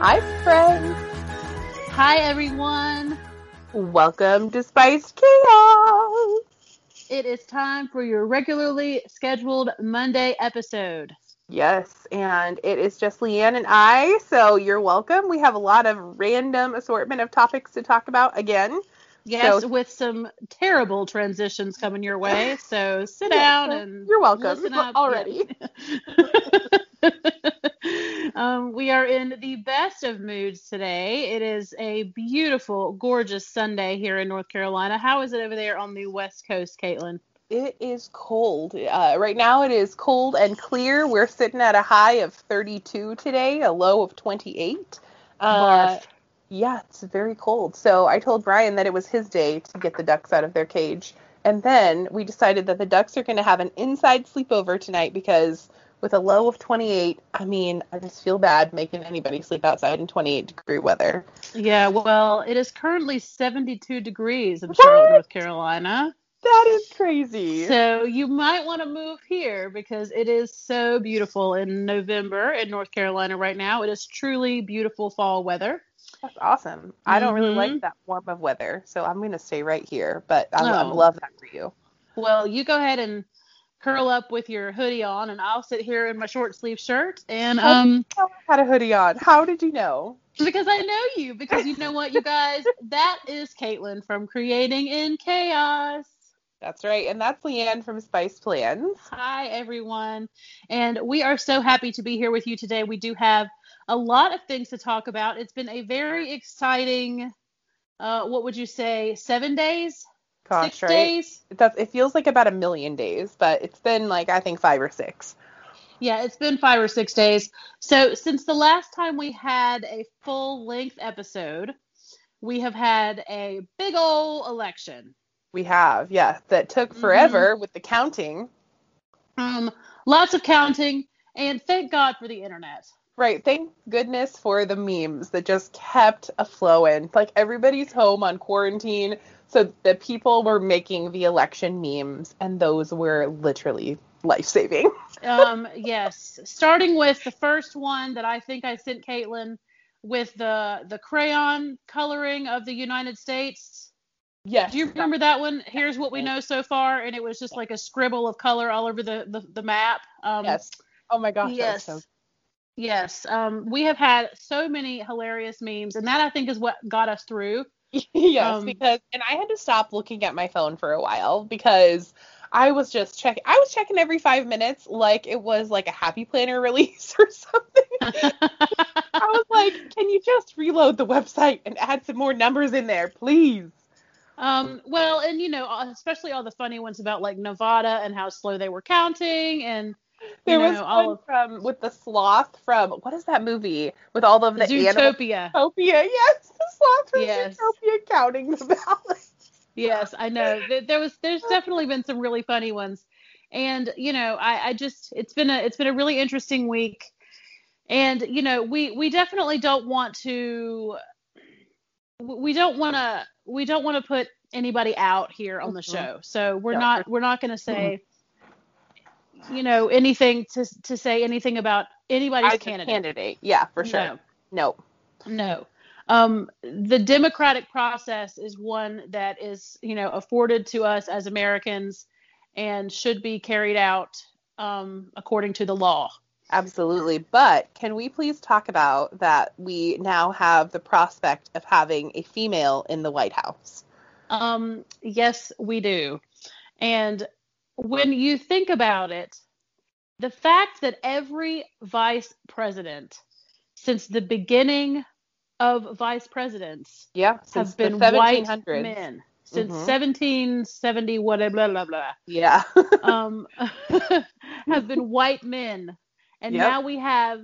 Hi, friends. Hi, everyone. Welcome to Spiced Chaos. It is time for your regularly scheduled Monday episode. Yes, and it is just Leanne and I, so you're welcome. We have a lot of random assortment of topics to talk about again. Yes, So- with some terrible transitions coming your way. So sit down and You're welcome already. Yeah. um, we are in the best of moods today. It is a beautiful, gorgeous Sunday here in North Carolina. How is it over there on the West Coast, Caitlin? It is cold. Uh, right now it is cold and clear. We're sitting at a high of 32 today, a low of 28. Uh, Barf. yeah, it's very cold. So I told Brian that it was his day to get the ducks out of their cage. And then we decided that the ducks are going to have an inside sleepover tonight because with a low of 28, I mean, I just feel bad making anybody sleep outside in 28 degree weather. Yeah, well, it is currently 72 degrees in Charlotte, North Carolina. That is crazy. So you might want to move here because it is so beautiful in November in North Carolina right now. It is truly beautiful fall weather. That's awesome. I don't really like mm-hmm. that warm of weather, so I'm going to stay right here. But I, I Oh. love that for you. Well, you go ahead and curl up with your hoodie on, and I'll sit here in my short sleeve shirt. And um, I had a hoodie on. How did you know? because I know you, because you know what, you guys, that is Caitlin from Creating in Chaos. That's right. And that's Leanne from Spice Plans. Hi, everyone. And we are so happy to be here with you today. We do have a lot of things to talk about. It's been a very exciting, uh, what would you say, seven days? Gosh, six right? days? It, feels like about a million days, but it's been like, I think, five or six. Yeah, it's been five or six days. So, since the last time we had a full length episode, we have had a big old election. We have, yeah. That took Mm-hmm. forever with the counting. Um, lots of counting, and thank God for the internet. Right. Thank goodness for the memes that just kept a flowing. Like everybody's home on quarantine, so the people were making the election memes, and those were literally life saving. um, yes, starting with the first one that I think I sent Caitlin with the the crayon coloring of the United States. Yes. Do you remember that one? Here's what we know so far, and it was just like a scribble of color all over the the, the map. Um, Yes. Oh my gosh. Yes. so- Yes. Um, we have had so many hilarious memes, and that I think is what got us through. yes, Um, because and I had to stop looking at my phone for a while because I was just checking. I was checking every five minutes like it was like a Happy Planner release or something. I was like, can you just reload the website and add some more numbers in there, please? um, well, and you know, especially all the funny ones about like Nevada and how slow they were counting, and There was know, all one of from with the sloth from what is that movie with all of the animals? Zootopia. Zootopia, yes, the sloth from Yes. Zootopia counting the ballots. Yes, I know. There- was there's definitely been some really funny ones. And you know, I, I just it's been a it's been a really interesting week. And you know, we we definitely don't want to we don't want to we don't want to put anybody out here on the Mhm. show. So we're No, not we're not going to say you know anything to to say anything about anybody's candidate. candidate, yeah, for sure. No. No. No. Um, the democratic process is one that is, you know, afforded to us as Americans and should be carried out um, according to the law. Absolutely. But can we please talk about that we now have the prospect of having a female in the White House? Um, yes, we do. And when you think about it, the fact that every vice president since the beginning of vice presidents Yeah, have been white men. since Mhm. 1770 whatever blah blah blah Yeah. um have been white men and Yep. now we have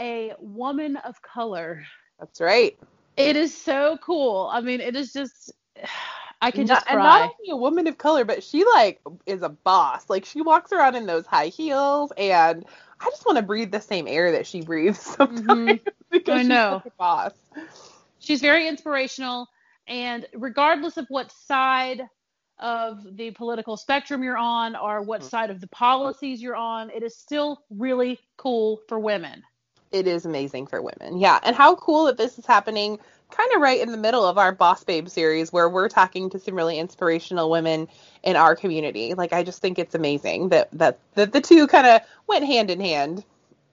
a woman of color That's right. it is so cool i mean it is just i can Not- just and cry not only a woman of color, but she like is a boss. Like she walks around in those high heels, and I just want to breathe the same air that she breathes sometimes because I she's know. a boss. she's very inspirational and regardless of what side of the political spectrum you're on or what Mm-hmm. side of the policies you're on it is still really cool for women It is amazing for women. Yeah, and how cool that this is happening kind of right in the middle of our Boss Babe series where we're talking to some really inspirational women in our community. Like I just think it's amazing that that that the two kind of went hand in hand.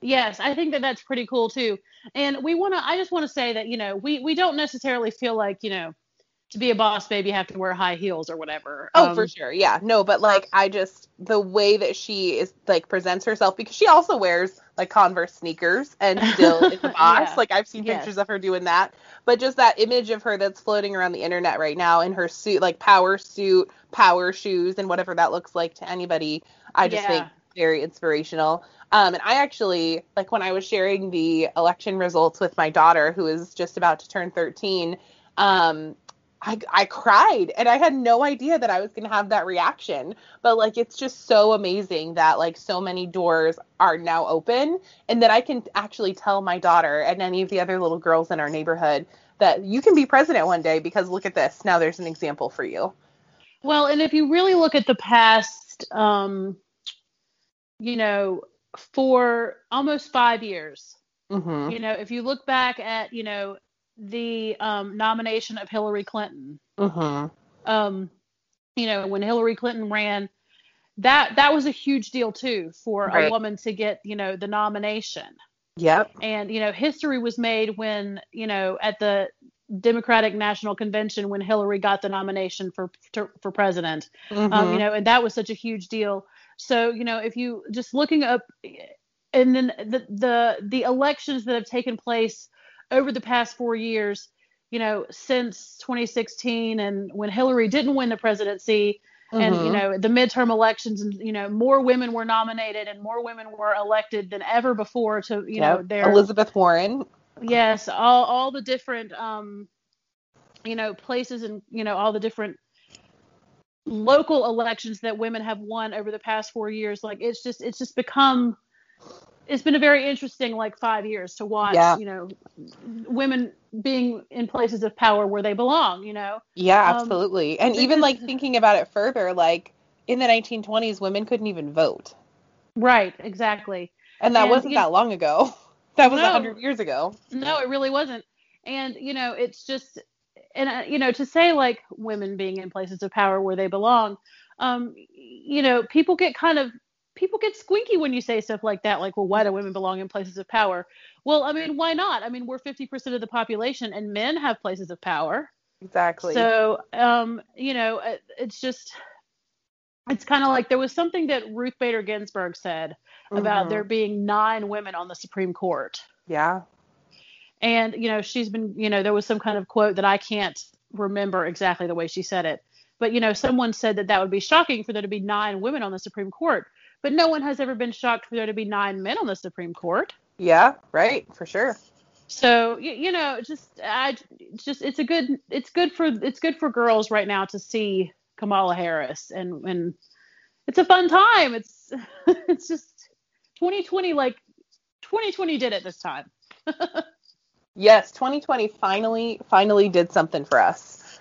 yes i think that that's pretty cool too and we want to i just want to say that you know we we don't necessarily feel like you know to be a boss baby you have to wear high heels or whatever Oh, Um, for sure. Yeah. No, but like I just the way that she is like presents herself because she also wears like Converse sneakers and still is a boss. Yeah. Like I've seen pictures of her doing that. But just that image of her that's floating around the internet right now in her suit, like power suit, power shoes, and whatever that looks like to anybody, I just Yeah. think very inspirational. Um, and I actually like when I was sharing the election results with my daughter, who is just about to turn 13. Um, I, I cried and I had no idea that I was going to have that reaction. But like, it's just so amazing that like so many doors are now open and that I can actually tell my daughter and any of the other little girls in our neighborhood that you can be president one day because look at this. Now there's an example for you. Well, and if you really look at the past, um, you know, for almost five years, Mm-hmm. you know, if you look back at, you know, the um, nomination of Hillary Clinton, Mm-hmm. um, you know, when Hillary Clinton ran, that that was a huge deal too for a woman to get, you know, the nomination. Yep. And you know, history was made when, you know, at the Democratic National Convention when Hillary got the nomination for to, for president. um, Mhm. you know, and that was such a huge deal. So, you know, if you just looking up, and then the the the elections that have taken place over the past four years, you know, since 2016, and when Hillary didn't win the presidency, and you Mhm. know, the midterm elections, and you know, more women were nominated and more women were elected than ever before to, you know, Yep. their Elizabeth Warren. yes all all the different um you know places and you know all the different local elections that women have won over the past four years like it's just it's just become it's been a very interesting like five years to watch Yeah. you know women being in places of power where they belong you know Yeah, Um, absolutely. and even like thinking about it further, like in the 1920s, women couldn't even vote. right exactly And that And, wasn't you- that long ago. That was a No. 100 years ago. No, it really wasn't. And you know, it's just, and uh, you know, to say like women being in places of power where they belong, um, you know, people get kind of people get squinky when you say stuff like that. Like, well, why do women belong in places of power? Well, I mean, why not? I mean, we're 50% of the population, and men have places of power. Exactly. So, um, you know, it- it's just, it's kind of like there was something that Ruth Bader Ginsburg said about Mhm. there being nine women on the Supreme Court. Yeah. And, you know, she's been, you know, there was some kind of quote that I can't remember exactly the way she said it. But, you know, someone said that that would be shocking for there to be nine women on the Supreme Court. But no one has ever been shocked for there to be nine men on the Supreme Court. Yeah. Right. For sure. So, you, you know, just, I it's just, it's a good, it's good for, it's good for girls right now to see Kamala Harris. And, and it's a fun time. It's, it's just 2020, like 2020 did it this time. Yes. 2020 finally, finally did something for us.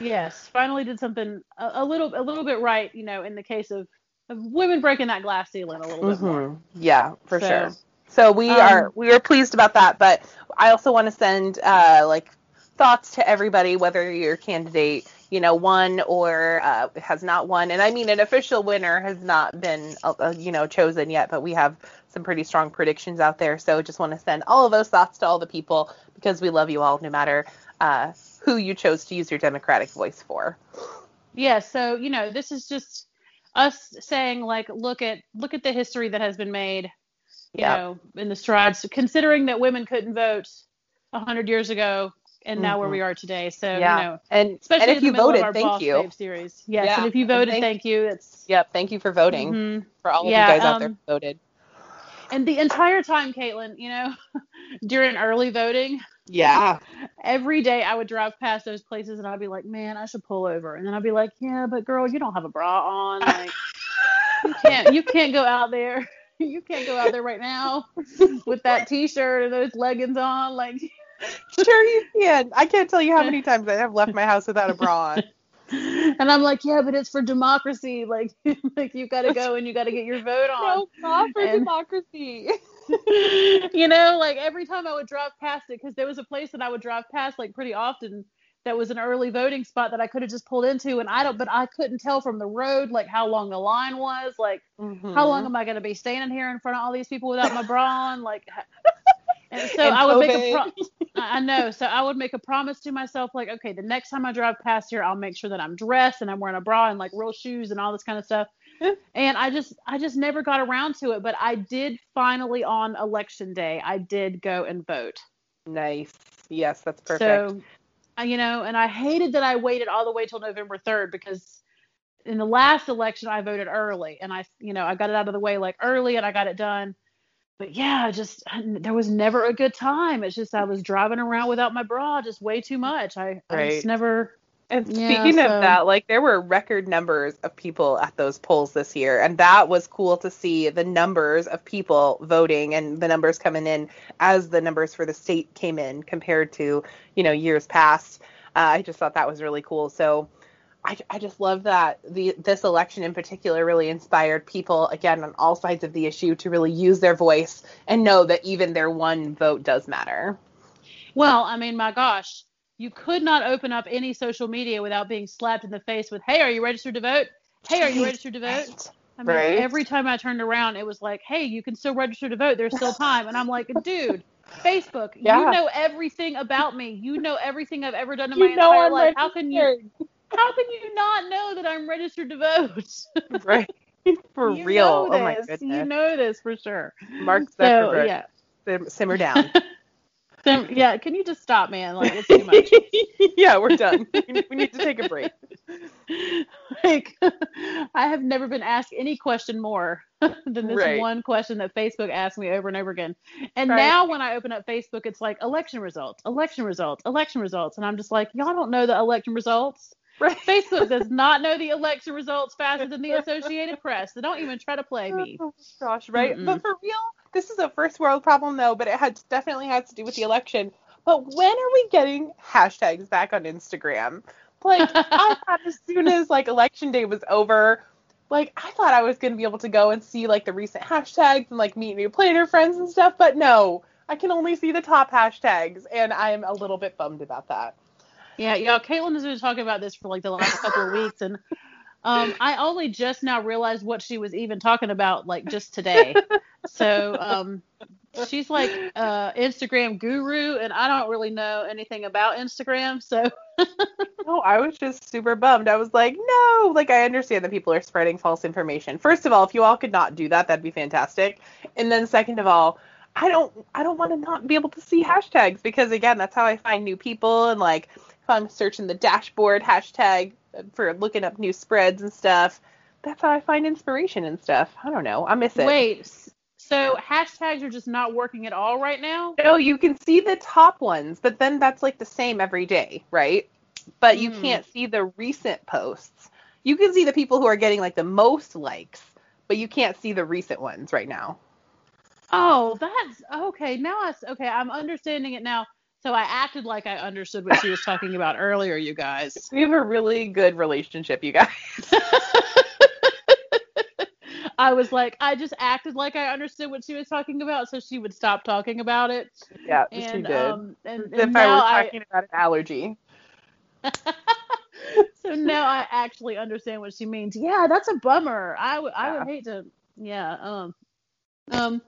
Yes, finally did something a, a little a little bit right, you know, in the case of women breaking that glass ceiling a little bit more. Mhm. Yeah. For So, sure. So we um, are we are pleased about that, but I also want to send uh, like thoughts to everybody, whether your candidate you know won or uh, has not won, and I mean an official winner has not been uh, uh, you know chosen yet, but we have some pretty strong predictions out there. So just want to send all of those thoughts to all the people because we love you all, no matter uh, who you chose to use your democratic voice for. Yeah, so you know, this is just us saying like look at look at the history that has been made, you Yeah. know, in the strides considering that women couldn't vote a hundred years ago, and now where we are today. So Mm-hmm. Yeah. you know, and especially and if you voted, thank Boss you. Series. Yes, Yeah, and if you voted, thank- thank, you. It's Yep. Thank you for voting Mhm. for all of Yeah, you guys out there um, who voted. and the entire time, Caitlin, you know, during early voting, Yeah. every day I would drive past those places and I'd be like, man, I should pull over. And then I'd be like, yeah, but girl, you don't have a bra on. Like, you can't, you can't go out there. You can't go out there right now with that t-shirt and those leggings on. Like, Sure you can. I can't tell you how many times I have left my house without a bra on. and I'm like, yeah, but it's for democracy. Like, like you got to go and you got to get your vote on. No bra for And- democracy. you know, like every time I would drive past it, because there was a place that I would drive past like pretty often that was an early voting spot that I could have just pulled into, and I don't, but I couldn't tell from the road like how long the line was, like how Mm-hmm. long am I going to be standing here in front of all these people without my bra on, like. And so And I would make a pro- I know. So I would make a promise to myself, like, okay, the next time I drive past here, I'll make sure that I'm dressed and I'm wearing a bra and like real shoes and all this kind of stuff. and I just, I just never got around to it. But I did finally on election day, I did go and vote. Nice. Yes, that's perfect. So, you know, and I hated that I waited all the way till November 3rd because in the last election I voted early and I, you know, I got it out of the way like early and I got it done. But yeah, just there was never a good time. It's just I was driving around without my bra just way too much. I, I just never. And Yeah, speaking so- of that, like there were record numbers of people at those polls this year, and that was cool to see the numbers of people voting and the numbers coming in as the numbers for the state came in compared to you know years past. Uh, I just thought that was really cool. So I, I just love that the this election in particular really inspired people again on all sides of the issue to really use their voice and know that even their one vote does matter. Well, I mean, my gosh, you could not open up any social media without being slapped in the face with, "Hey, are you registered to vote? Hey, are you registered to vote?" I mean, Right. every time I turned around, it was like, "Hey, you can still register to vote. There's still time." And I'm like, "Dude, Facebook, Yeah. you know everything about me. You know everything I've ever done in You my entire I'm life. How can you how can you not know that I'm registered to vote?" right? For You real. Oh my goodness. You know this for sure. Mark So, Zuckerberg, yeah. simmer down. Yeah, can you just stop, man? Like it's too much. yeah, we're done. We need to take a break. like I have never been asked any question more than this Right. one question that Facebook asked me over and over again. And Right. now when I open up Facebook, it's like election results, election results, election results, and I'm just like, y'all don't know the election results. Right. Facebook does not know the election results faster than the Associated Press. So don't even try to play me. Oh gosh, right? Mm-mm. But for real, this is a first world problem though, but it had definitely has to do with the election. But when are we getting hashtags back on Instagram? Like I thought as soon as like election day was over, like I thought I was gonna be able to go and see like the recent hashtags and like meet new planner friends and stuff, but no. I can only see the top hashtags and I'm a little bit bummed about that. Yeah, y'all. Caitlin has been talking about this for like the last couple of weeks, and um, I only just now realized what she was even talking about, like just today. So um, she's like uh, Instagram guru, and I don't really know anything about Instagram. So No, I was just super bummed. I was like, no, like I understand that people are spreading false information. First of all, if you all could not do that, that'd be fantastic. And then second of all, I don't I don't want to not be able to see hashtags because again, that's how I find new people and like I'm searching the dashboard hashtag for looking up new spreads and stuff, that's how I find inspiration and stuff. I don't know. I miss it. wait, so hashtags are just not working at all right now? No, you can see the top ones, but then that's like the same every day, right? But you Hmm. can't see the recent posts. You can see the people who are getting like the most likes, but you can't see the recent ones right now. Oh, that's okay. Now I okay. I'm understanding it now. So I acted like I understood what she was talking about earlier, you guys. We have a really good relationship, you guys. I was like, I just acted like I understood what she was talking about, so she would stop talking about it. yeah, just too And um, and, and if I now were I, talking about an allergy. so now I actually understand what she means. Yeah, that's a bummer. I would I would hate to. Yeah. Um. Um.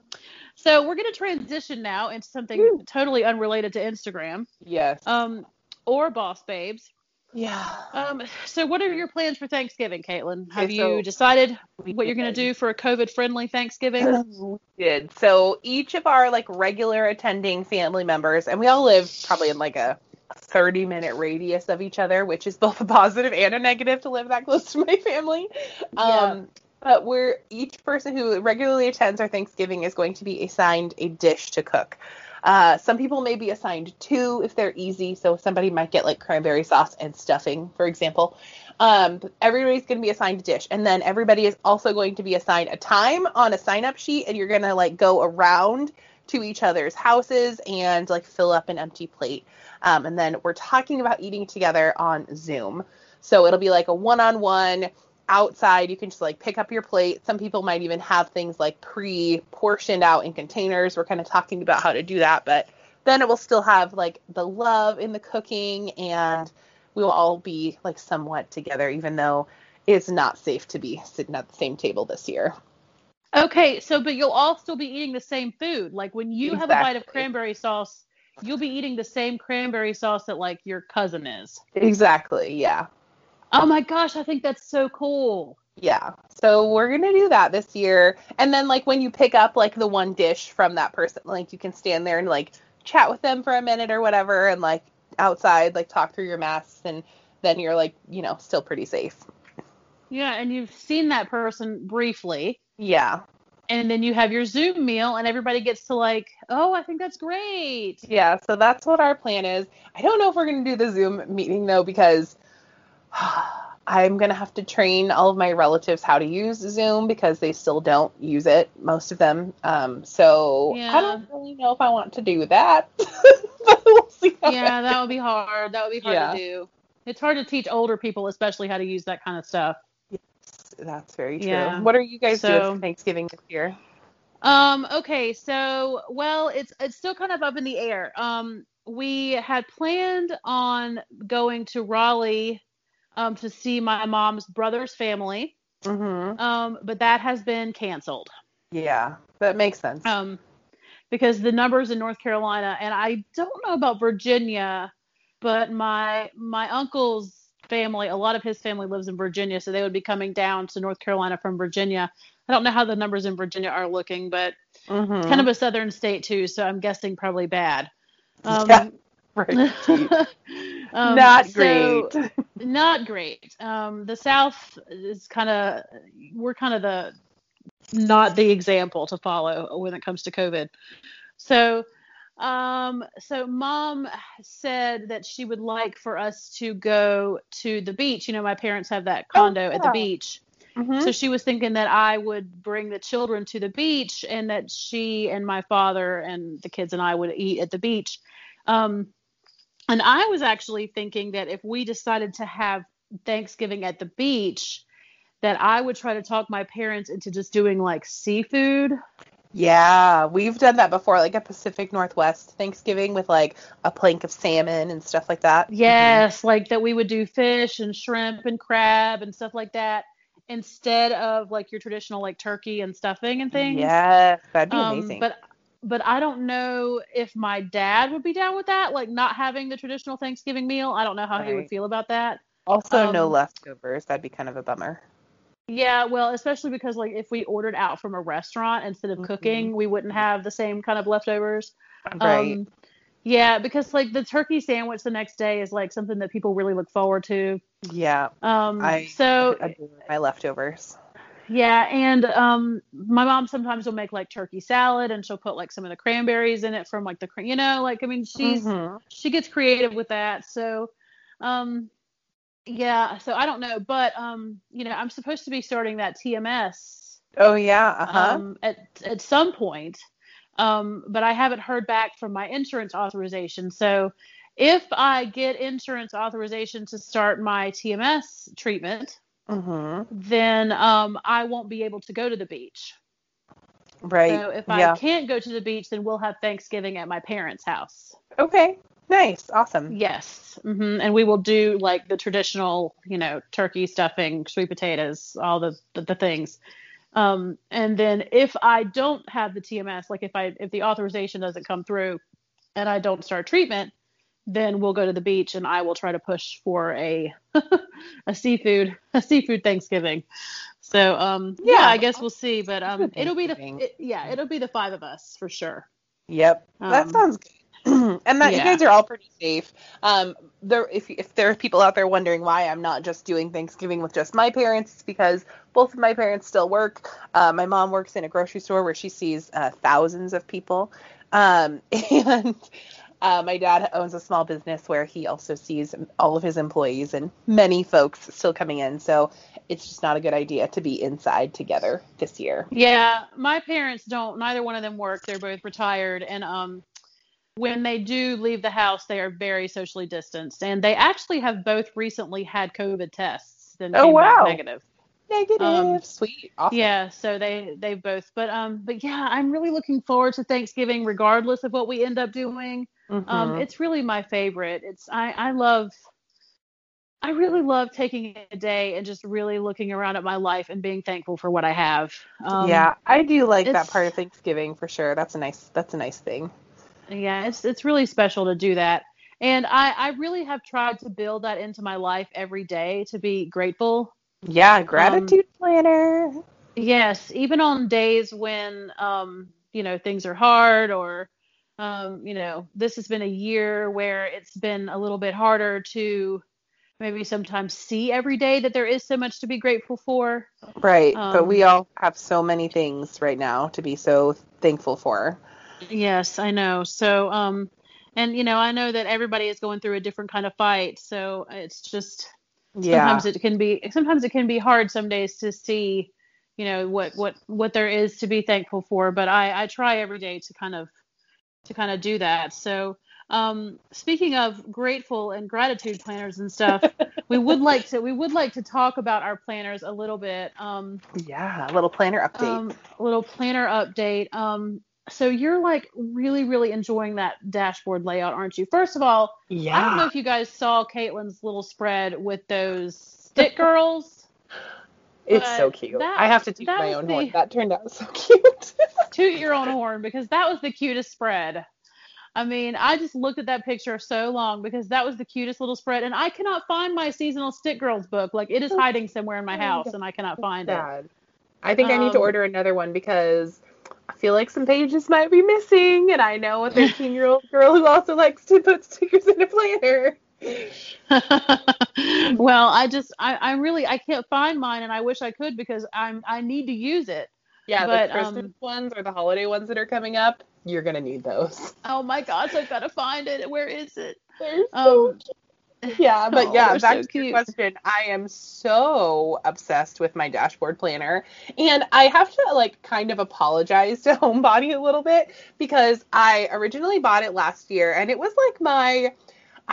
So we're gonna transition now into something Woo. totally unrelated to Instagram. Yes. Um. Or Boss Babes. yeah. Um. So what are your plans for Thanksgiving, Caitlin? Have Okay, you decided what you're gonna do for a COVID-friendly Thanksgiving? We did. So each of our like regular attending family members, and we all live probably in like a 30 minute radius of each other, which is both a positive and a negative to live that close to my family. Um, but we're each person who regularly attends our Thanksgiving is going to be assigned a dish to cook. Uh, some people may be assigned two if they're easy. So somebody might get like cranberry sauce and stuffing, for example. Um, everybody's going to be assigned a dish, and then everybody is also going to be assigned a time on a sign up sheet, and you're going to like go around to each other's houses and like fill up an empty plate. Um, and then we're talking about eating together on Zoom. So it'll be like a one on one outside. You can just like pick up your plate. Some people might even have things like pre portioned out in containers. We're kind of talking about how to do that, but then it will still have like the love in the cooking and we will all be like somewhat together, even though it's not safe to be sitting at the same table this year. Okay, so but you'll all still be eating the same food. Like when you exactly. have a bite of cranberry sauce, you'll be eating the same cranberry sauce that like your cousin is. Exactly, yeah. Oh my gosh, I think that's so cool. Yeah. So we're going to do that this year. And then like when you pick up like the one dish from that person, like you can stand there and like chat with them for a minute or whatever and like outside like talk through your masks and then you're like, you know, still pretty safe. Yeah, and you've seen that person briefly. Yeah. And then you have your Zoom meal and everybody gets to like, "Oh, I think that's great." Yeah, so that's what our plan is. I don't know if we're going to do the Zoom meeting though because I'm going to have to train all of my relatives how to use Zoom because they still don't use it, most of them. Um, so yeah. I don't really know if I want to do that. we'll yeah, that would be hard. That would be hard yeah. to do. It's hard to teach older people, especially how to use that kind of stuff. Yes, that's very true. Yeah. What are you guys so, doing for Thanksgiving this year? Um, okay, so well, it's it's still kind of up in the air. Um, we had planned on going to Raleigh um, to see my mom's brother's family. Mm-hmm. Um, but that has been canceled. Yeah, that makes sense. Um, because the numbers in North Carolina, and I don't know about Virginia, but my my uncle's family, a lot of his family lives in Virginia, so they would be coming down to North Carolina from Virginia. I don't know how the numbers in Virginia are looking, but mm-hmm. it's kind of a southern state too, so I'm guessing probably bad. Um, yeah. Right. um, not great. So, not great. Um, the South is kind of we're kind of the not the example to follow when it comes to COVID. So, um, so mom said that she would like for us to go to the beach. You know, my parents have that oh, condo oh, yeah. at the beach. Mm-hmm. So she was thinking that I would bring the children to the beach and that she and my father and the kids and I would eat at the beach. Um, and I was actually thinking that if we decided to have Thanksgiving at the beach, that I would try to talk my parents into just doing like seafood. Yeah, we've done that before, like a Pacific Northwest Thanksgiving with like a plank of salmon and stuff like that. Yes, mm-hmm. like that we would do fish and shrimp and crab and stuff like that instead of like your traditional like turkey and stuffing and things. Yeah, that'd be um, amazing. But but I don't know if my dad would be down with that, like not having the traditional Thanksgiving meal. I don't know how right. he would feel about that. Also, um, no leftovers. That'd be kind of a bummer. Yeah, well, especially because like if we ordered out from a restaurant instead of mm-hmm. cooking, we wouldn't have the same kind of leftovers. Right. Um, yeah, because like the turkey sandwich the next day is like something that people really look forward to. Yeah. Um. I so my leftovers. Yeah, and um, my mom sometimes will make like turkey salad, and she'll put like some of the cranberries in it from like the you know like I mean she's mm-hmm. she gets creative with that. So, um, yeah. So I don't know, but um, you know I'm supposed to be starting that TMS. Oh yeah. Uh-huh. Um, at at some point, um, but I haven't heard back from my insurance authorization. So if I get insurance authorization to start my TMS treatment mm-hmm. then um, I won't be able to go to the beach. Right. So if yeah. I can't go to the beach, then we'll have Thanksgiving at my parents' house. Okay. Nice. Awesome. Yes. Mm-hmm. And we will do like the traditional, you know, turkey stuffing, sweet potatoes, all the the, the things. Um, and then if I don't have the TMS, like if I if the authorization doesn't come through, and I don't start treatment, then we'll go to the beach and I will try to push for a a seafood a seafood Thanksgiving. So um yeah, yeah I guess we'll see, but um it'll be the it, yeah it'll be the five of us for sure. Yep, that um, sounds good. and that you guys are all pretty safe. Um, there, if if there are people out there wondering why I'm not just doing Thanksgiving with just my parents, it's because both of my parents still work. Uh, my mom works in a grocery store where she sees uh, thousands of people, um, and uh, my dad owns a small business where he also sees all of his employees and many folks still coming in. So it's just not a good idea to be inside together this year. Yeah, my parents don't. Neither one of them work. They're both retired, and um, when they do leave the house, they are very socially distanced, and they actually have both recently had COVID tests. Then Oh, came back negative. Negative, Um, sweet, awesome. Yeah, so they they both. But um, but yeah, I'm really looking forward to Thanksgiving, regardless of what we end up doing. Um, Mhm. it's really my favorite. It's I I love. I really love taking a day and just really looking around at my life and being thankful for what I have. Um, yeah, I do like that part of Thanksgiving for sure. That's a nice. That's a nice thing. Yeah, it's it's really special to do that. And I, I really have tried to build that into my life every day to be grateful. Yeah, gratitude planner. Yes, even on days when um, you know, things are hard or um, you know, this has been a year where it's been a little bit harder to maybe sometimes see every day that there is so much to be grateful for. Right, but Um, we all have so many things right now to be so thankful for. Yes, I know. So, um, and you know, I know that everybody is going through a different kind of fight. So it's just Yeah, sometimes it can be sometimes it can be hard some days to see, you know, what what what there is to be thankful for. But I I try every day to kind of to kind of do that. So. Um, speaking of grateful and gratitude planners and stuff, we would like to we would like to talk about our planners a little bit. Um, yeah. A little planner update. um, a little planner update. Um, so you're like really, really enjoying that dashboard layout, aren't you? First of all, yeah. I don't know if you guys saw Caitlin's little spread with those stick girls. it's but so cute. that- I have to toot my own the- horn. That turned out so cute. Toot your own horn because that was the cutest spread. I mean, I just looked at that picture so long because that was the cutest little spread, and I cannot find my seasonal stick girls book. Like it is hiding somewhere in my house, and I cannot find it. I think I need to Um, order another one because I feel like some pages might be missing, and I know a 13 year old girl who also likes to put stickers in a planner. well, I just I, I really I can't find mine and I wish I could because I'm I need to use it. Yeah, But, the Christmas um, ones or the holiday ones that are coming up, you're gonna need those. Oh my gosh, I've got to find it. Where is it? They're so Um, Yeah, but Oh, yeah, back so to your question. I am so obsessed with my dashboard planner. And I have to like kind of apologize to Homebody a little bit because I originally bought it last year and it was like my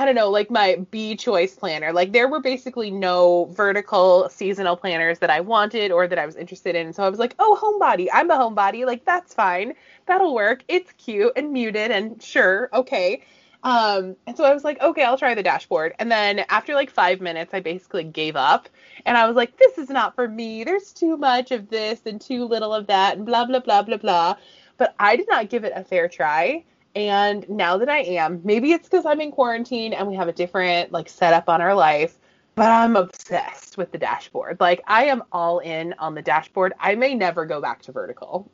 I don't know, like my B choice planner. Like there were basically no vertical seasonal planners that I wanted or that I was interested in. So I was like, "Oh, Homebody. I'm a Homebody. Like that's fine. That'll work. It's cute and muted and sure, okay." Um, and so I was like, okay, I'll try the dashboard. And then after like five minutes, I basically gave up. And I was like, this is not for me. There's too much of this and too little of that and blah, blah, blah, blah, blah. But I did not give it a fair try. And now that I am, maybe it's because I'm in quarantine and we have a different like setup on our life, but I'm obsessed with the dashboard. Like I am all in on the dashboard. I may never go back to vertical.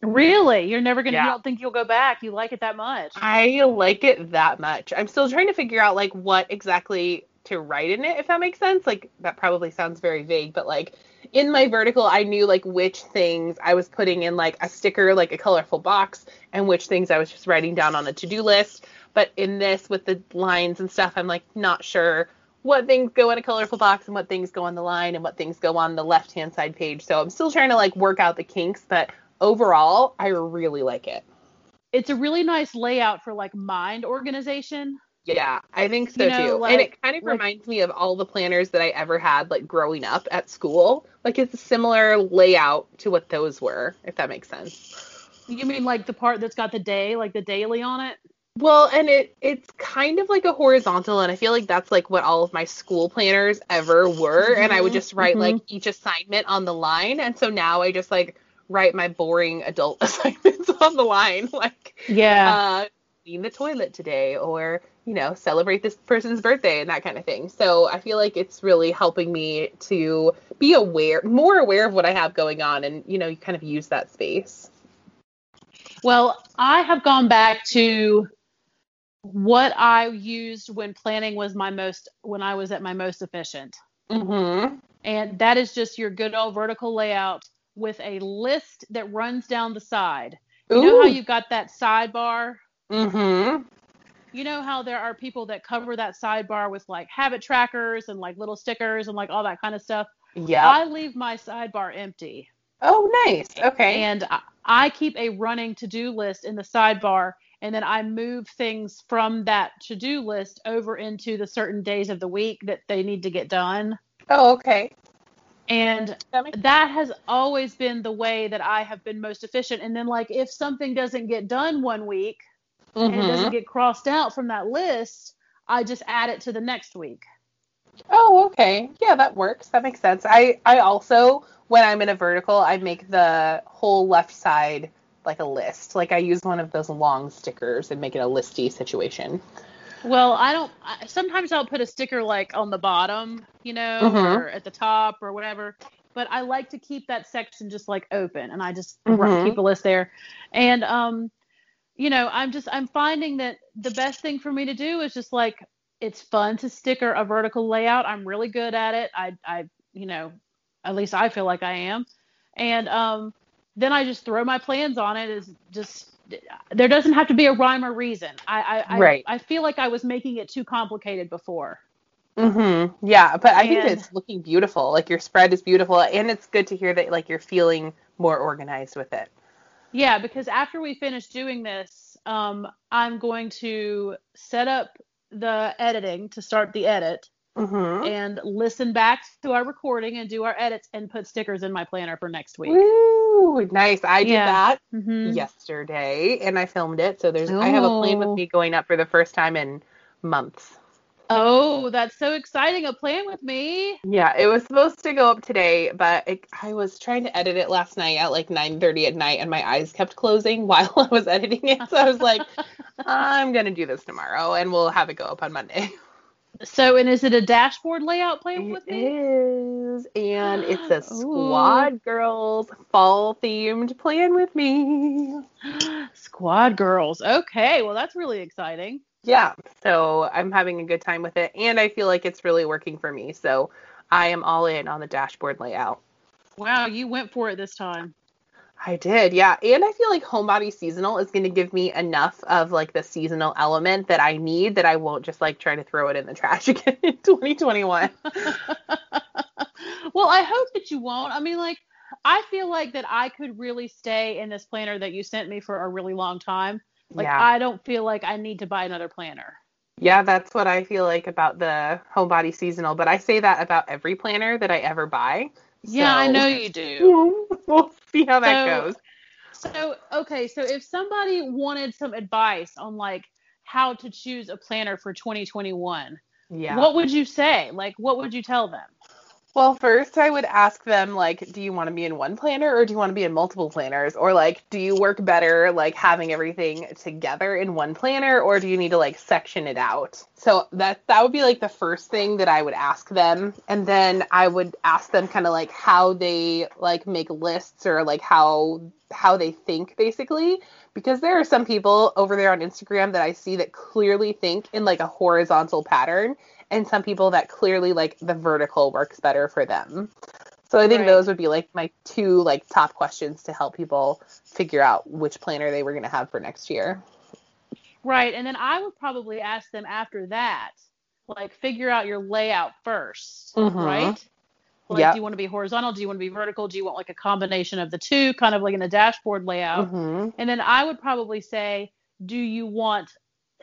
really? You're never gonna? Yeah. You don't think you'll go back? You like it that much? I like it that much. I'm still trying to figure out like what exactly to write in it, if that makes sense. Like that probably sounds very vague, but like in my vertical, I knew like which things I was putting in like a sticker, like a colorful box, and which things I was just writing down on a to-do list. But in this, with the lines and stuff, I'm like not sure what things go in a colorful box and what things go on the line and what things go on the left-hand side page. So I'm still trying to like work out the kinks, but overall, I really like it. It's a really nice layout for like mind organization. Yeah, I think so You know, too. like- and it kind of like- reminds me of all the planners that I ever had like growing up at school. Like it's a similar layout to what those were, if that makes sense. You mean like the part that's got the day, like the daily on it? Well, and it it's kind of like a horizontal and I feel like that's like what all of my school planners ever were and I would Mhm, just write like mhm. each assignment on the line and so now I just like write my boring adult assignments on the line like Yeah. uh, clean the toilet today or you know celebrate this person's birthday and that kind of thing so i feel like it's really helping me to be aware more aware of what i have going on and you know you kind of use that space Well, I have gone back to what I used when planning was my most when I was at my most efficient. Mm-hmm. And that is just your good old vertical layout with a list that runs down the side. You know how you've got that sidebar? Mm-hmm. You know how there are people that cover that sidebar with like habit trackers and like little stickers and like all that kind of stuff? Yeah. I leave my sidebar empty. Oh, nice. Okay. And I, I keep a running to do list in the sidebar and then I move things from that to do list over into the certain days of the week that they need to get done. oh, okay. And That makes that has always been the way that I have been most efficient. And then, like, if something doesn't get done one week and it doesn't get crossed out from that list, I just add it to the next week. Oh, okay. Yeah, that works. That makes sense. I I also when I'm in a vertical, I make the whole left side like a list. Like I use one of those long stickers and make it a listy situation. Well, I don't. I, sometimes I'll put a sticker like on the bottom, you know, Mhm. or at the top or whatever. But I like to keep that section just like open, and I just Mhm. keep a list there. And um, you know, I'm just I'm finding that the best thing for me to do is just like it's fun to sticker a vertical layout. I'm really good at it. I I you know, at least I feel like I am. And um, then I just throw my plans on it. Is just there doesn't have to be a rhyme or reason. I I, I Right. I feel like I was making it too complicated before. Mhm. Yeah, but I think it's looking beautiful. Like your spread is beautiful and it's good to hear that like you're feeling more organized with it. Yeah, because after we finish doing this, um, I'm going to set up the editing to start the edit Mhm. and listen back to our recording and do our edits and put stickers in my planner for next week. Ooh, nice. I did Yeah. that hmm yesterday and I filmed it. So there's I have a plan with me going up for the first time in months. Oh, that's so exciting! A plan with me. Yeah, it was supposed to go up today, but it, I was trying to edit it last night at like 9:30 at night, and my eyes kept closing while I was editing it. So I was like, I'm gonna do this tomorrow, and we'll have it go up on Monday. So, and is it a dashboard layout plan It with me? is, and it's a Ooh. Squad Girls fall themed plan with me. Squad girls. Okay, well that's really exciting. Yeah, so I'm having a good time with it, and I feel like it's really working for me. So I am all in on the dashboard layout. Wow, you went for it this time. I did, yeah. And I feel like Homebody Seasonal is going to give me enough of like the seasonal element that I need that I won't just like try to throw it in the trash again in 2021. well, I hope that you won't. I mean, like, I feel like that I could really stay in this planner that you sent me for a really long time. Like, yeah. I don't feel like I need to buy another planner. Yeah, that's what I feel like about the Homebody Seasonal, but I say that about every planner that I ever buy. Yeah, I know you do. we'll see how that goes. So, okay, so if somebody wanted some advice on like how to choose a planner for 2021, Yeah. what would you say? Like, what would you tell them? Well, first I would ask them like, do you want to be in one planner or do you want to be in multiple planners? Or like, do you work better like having everything together in one planner or do you need to like section it out? So that that would be like the first thing that I would ask them. And then I would ask them kind of like how they like make lists or like how how they think basically because there are some people over there on Instagram that I see that clearly think in like a horizontal pattern and some people that clearly like the vertical works better for them. So I think Right. those would be like my two like top questions to help people figure out which planner they were going to have for next year. Right. And then I would probably ask them after that, like, figure out your layout 1st Mhm. right? Like, Yep. do you want to be horizontal? Do you want to be vertical? Do you want like a combination of the two, kind of like in a dashboard layout? hmm And then I would probably say, do you want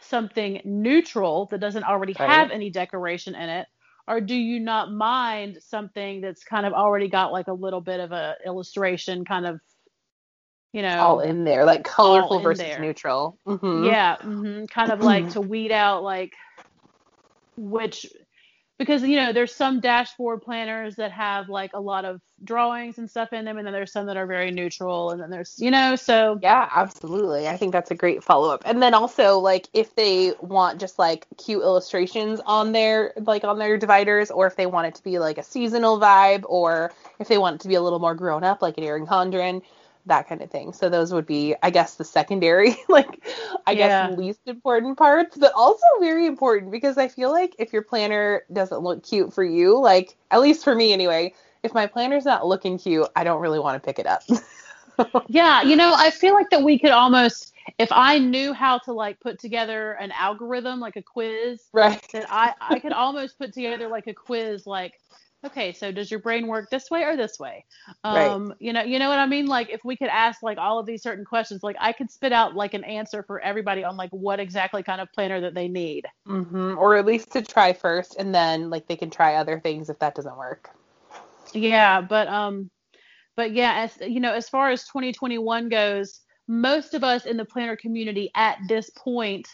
something neutral that doesn't already Right. have any decoration in it? Or do you not mind something that's kind of already got like a little bit of a illustration kind of, you know, All in there, like colorful versus there. neutral. hmm yeah, hmm kind of like to weed out like which because you know there's some dashboard planners that have like a lot of drawings and stuff in them and then there's some that are very neutral and then there's you know so Yeah, absolutely. I think that's a great follow up. And then also like if they want just like cute illustrations on their like on their dividers or if they want it to be like a seasonal vibe or if they want it to be a little more grown up like an Erin Condren, that kind of thing. So those would be, I guess, the secondary, like, I Yeah. guess, least important parts, but also very important because I feel like if your planner doesn't look cute for you, like, at least for me anyway, if my planner's not looking cute, I don't really want to pick it up. Yeah, you know, I feel like that we could almost, if I knew how to like put together an algorithm, like a quiz, right. that I I could almost put together like a quiz, like, okay, so does your brain work this way or this way? Right. Um, you know, you know what I mean? Like, if we could ask like all of these certain questions, like I could spit out like an answer for everybody on like what exactly kind of planner that they need. hmm Or at least to try first, and then, like, they can try other things if that doesn't work. Yeah, but um, but yeah, as you know, as far as 2021 goes, most of us in the planner community at this point,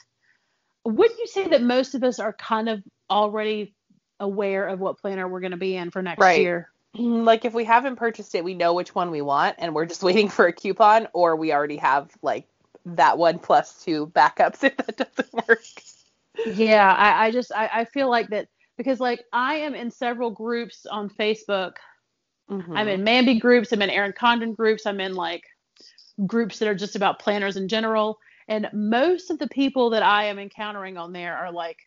wouldn't you say that most of us are kind of already aware of what planner we're going to be in for next Right. year? Like, if we haven't purchased it, we know which one we want, and we're just waiting for a coupon, or we already have, like, that one plus two backups if that doesn't work. Yeah, I, I just I, I feel like that because like I am in several groups on Facebook. Mhm. I'm in MAMBI groups, I'm in Erin Condren groups, I'm in like groups that are just about planners in general. And most of the people that I am encountering on there are like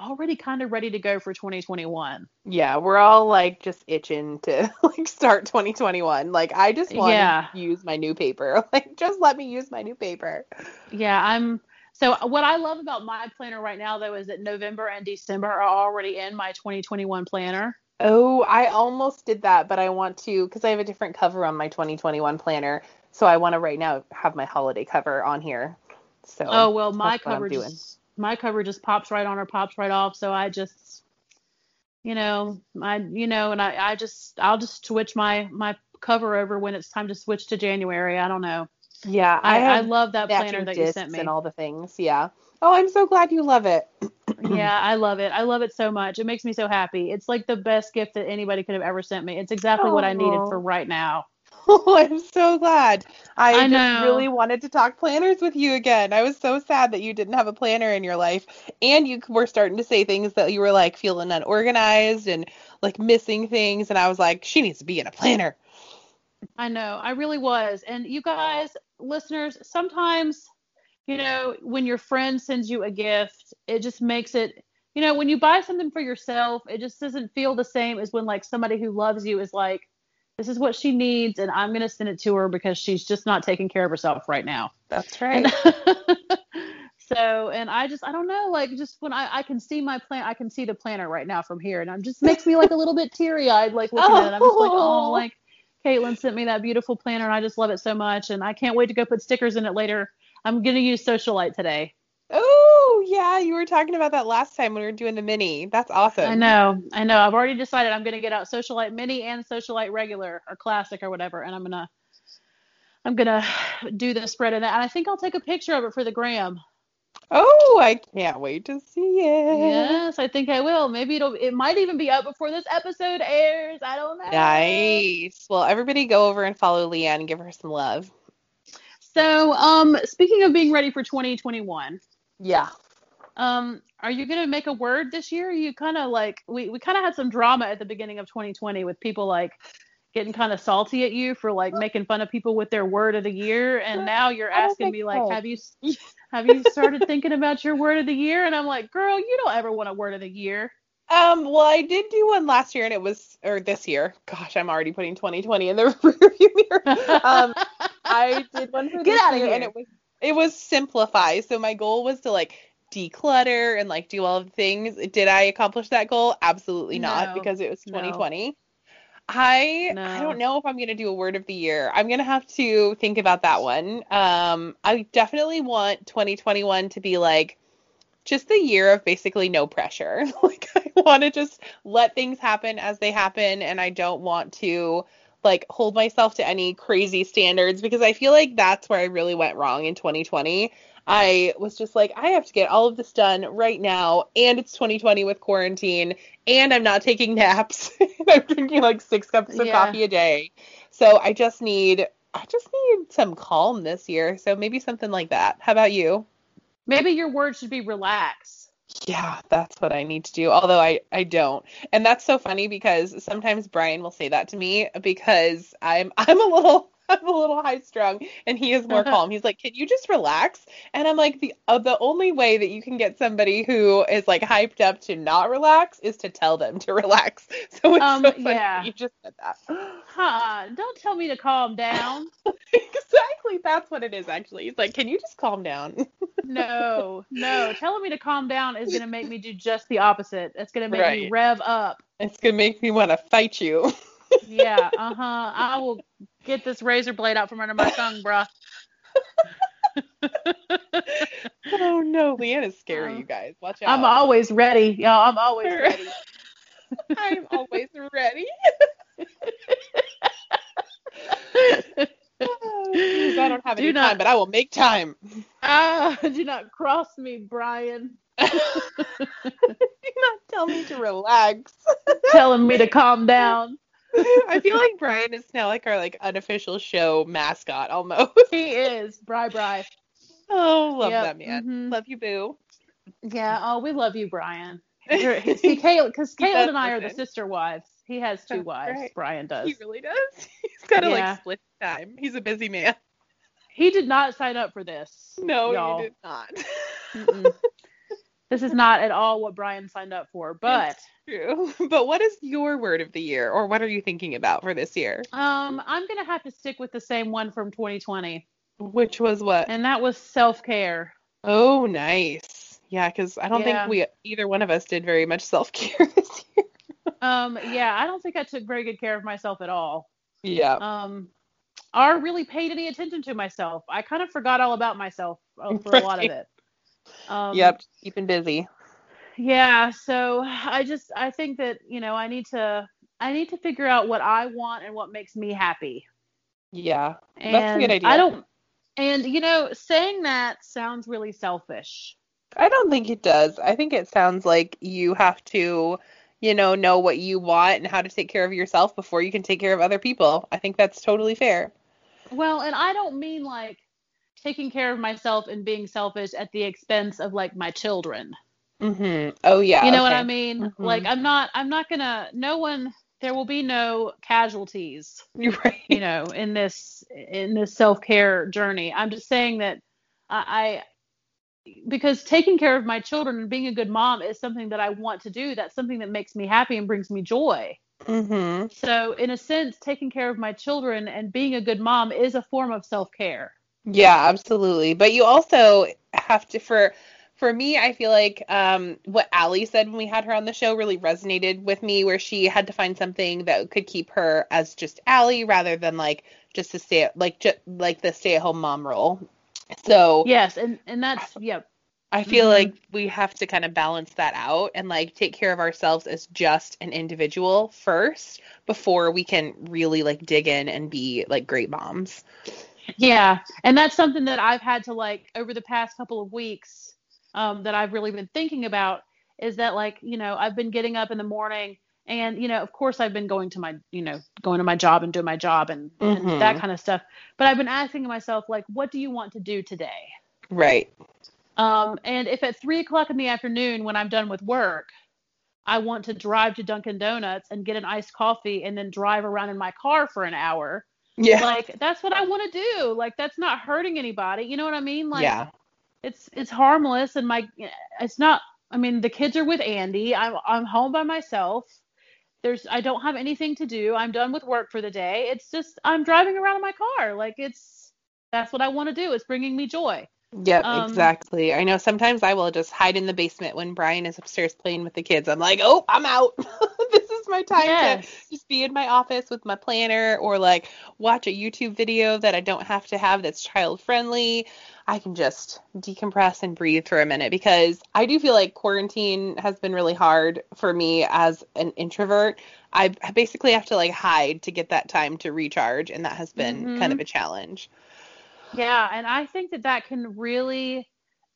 already kind of ready to go for 2021. Yeah, we're all like just itching to like start 2021. Like I just want Yeah. to use my new paper. Like just let me use my new paper. Yeah, I'm so what I love about my planner right now though is that November and December are already in my 2021 planner. Oh, I almost did that, but I want to because I have a different cover on my 2021 planner. So I want to right now have my holiday cover on here. So Oh well, my that's what I'm cover just my cover just pops right on or pops right off. So I just, you know, I you know, and I I just I'll just switch my my cover over when it's time to switch to January. I don't know. yeah, I, I, have love that planner that you sent me. and all the things. Yeah. Oh, I'm so glad you love it. yeah, I love it. I love it so much. It makes me so happy. It's like the best gift that anybody could have ever sent me. It's exactly what I needed for right now. Oh, I'm so glad. I, I just really wanted to talk planners with you again. I was so sad that you didn't have a planner in your life and you were starting to say things that you were like feeling unorganized and like missing things and I was like she needs to be in a planner. I know, I really was. And you guys, listeners, sometimes, you know, when your friend sends you a gift, it just makes it, you know, when you buy something for yourself, it just doesn't feel the same as when like somebody who loves you is like, this is what she needs, and I'm gonna send it to her because she's just not taking care of herself right now. That's right. And so, and I just, I don't know, like just when I, I can see my plan, I can see the planner right now from here, and it just makes me like a little bit teary eyed, like looking at it. I'm just like, oh, Oh. like Caitlin sent me that beautiful planner, and I just love it so much, and I can't wait to go put stickers in it later. I'm gonna use Socialite today. Oh, yeah, you were talking about that last time when we were doing the mini. That's awesome. I know, I know. I've already decided I'm gonna get out Socialite Mini and Socialite Regular or Classic or whatever, and I'm gonna, I'm gonna do the spread of that, and I think I'll take a picture of it for the gram. Oh, I can't wait to see it. Yes, I think I will. Maybe it'll it might even be up before this episode airs. I don't know. Nice. Well, everybody go over and follow Leanne and give her some love. So, um speaking of being ready for 2021, Yeah. um are you going to make a word this year? You kind of like we we kind of had some drama at the beginning of 2020 with people like getting kind of salty at you for like making fun of people with their word of the year and now you're asking me like so. have you have you started thinking about your word of the year and I'm like, "Girl, you don't ever want a word of the year." Um, well, I did do one last year, and it was, or this year. Gosh, I'm already putting 2020 in the rearview mirror. Um, I did one for Get this outta year, and here. it was it was simplify. So my goal was to like declutter and like do all of the things. Did I accomplish that goal? Absolutely not, No. because it was 2020. I I No. don't know if I'm gonna do a word of the year. I'm gonna have to think about that one. Um, I definitely want 2021 to be like just the year of basically no pressure. like I want to just let things happen as they happen and I don't want to like hold myself to any crazy standards because I feel like that's where I really went wrong in 2020. I was just like I have to get all of this done right now and it's 2020 with quarantine and I'm not taking naps. I'm drinking like 6 cups of Yeah. coffee a day. So I just need I just need some calm this year. So maybe something like that. How about you? Maybe your word should be relax. Yeah, that's what I need to do. Although I I don't. And that's so funny because sometimes Brian will say that to me because I'm I'm a little I'm a little high strung and he is more calm. He's like, "Can you just relax?" And I'm like, "The uh, the only way that you can get somebody who is like hyped up to not relax is to tell them to relax." So it's Um, so funny yeah. you just said that. Huh, don't tell me to calm down. exactly, that's what it is actually. He's like, "Can you just calm down?" No, no. Telling me to calm down is going to make me do just the opposite. It's going to make me rev up. It's gonna make me want to fight you. Yeah, uh huh. I will get this razor blade out from under my tongue, bruh. oh no, Leanna's scary, Um, you guys. Watch out. I'm always ready, y'all. I'm always ready. I'm always ready. Because I don't have Do any not- time, but I will make time. Ah, do not cross me, Brian. Do not tell me to relax. Telling me to calm down. I feel like Brian is now like our like unofficial show mascot almost. He is. Bri Bri. Oh, love Yep, that man. mhm. Love you, boo. Yeah. Oh, we love you, Brian. See, Caleb, because He Caleb and I are the sister wives. He has two That's wives. right. Brian does. He really does. He's got to Yeah. like split time. He's a busy man. He did not sign up for this. No, y'all. you did not. This is not at all what Brian signed up for. But True. But what is your word of the year, or what are you thinking about for this year? um, I'm gonna have to stick with the same one from 2020, Which was what? and that was self care. Oh, nice. Yeah, because I don't Yeah. think we either one of us did very much self care this year. Um, yeah, I don't think I took very good care of myself at all. Yeah. Um, or really paid any attention to myself. I kind of forgot all about myself uh, for a lot of it. Um, yep. Keeping busy. Yeah, so I just I think that, you know, I need to I need to figure out what I want and what makes me happy. Yeah. And That's a good idea. I don't and you know, saying that sounds really selfish. I don't think it does. I think it sounds like you have to, you know, know what you want and how to take care of yourself before you can take care of other people. I think that's totally fair. Well, and I don't mean like taking care of myself and being selfish at the expense of like my children. Mm-hmm. Oh yeah. You know what. I mean? Mhm. Like I'm not I'm not to no one there will be no casualties, right. you know, in this in this self-care journey. I'm just saying that I, I because taking care of my children and being a good mom is something that I want to do. That's something that makes me happy and brings me joy. mm-hmm. So, in a sense, taking care of my children and being a good mom is a form of self-care. Yeah, absolutely. But you also have to for for me, I feel like um, what Allie said when we had her on the show really resonated with me, where she had to find something that could keep her as just Allie rather than like just to stay like just like the stay at home mom role. So Yes, and and that's yeah. I feel Mhm. like we have to kind of balance that out and like take care of ourselves as just an individual first before we can really like dig in and be like great moms. Yeah, and that's something that I've had to like over the past couple of weeks um, that I've really been thinking about is that like you know I've been getting up in the morning and you know of course I've been going to my you know going to my job and doing my job and, Mhm. and that kind of stuff, but I've been asking myself like what do you want to do today? Right. Um, and if at three o'clock in the afternoon when I'm done with work, I want to drive to Dunkin' Donuts and get an iced coffee and then drive around in my car for an hour Yeah. like that's what I want to do. Like that's not hurting anybody. You know what I mean? Like yeah. it's it's harmless and my it's not I mean the kids are with Andy. I'm I'm home by myself. There's I don't have anything to do. I'm done with work for the day. It's just I'm driving around in my car. Like it's that's what I want to do. It's bringing me joy. Yep, Um, exactly. I know sometimes I will just hide in the basement when Brian is upstairs playing with the kids. I'm like, oh, I'm out. this is my time Yes. to just be in my office with my planner or like watch a YouTube video that I don't have to have that's child friendly. I can just decompress and breathe for a minute because I do feel like quarantine has been really hard for me as an introvert. I basically have to like hide to get that time to recharge, and that has been Mhm. kind of a challenge. Yeah, and I think that that can really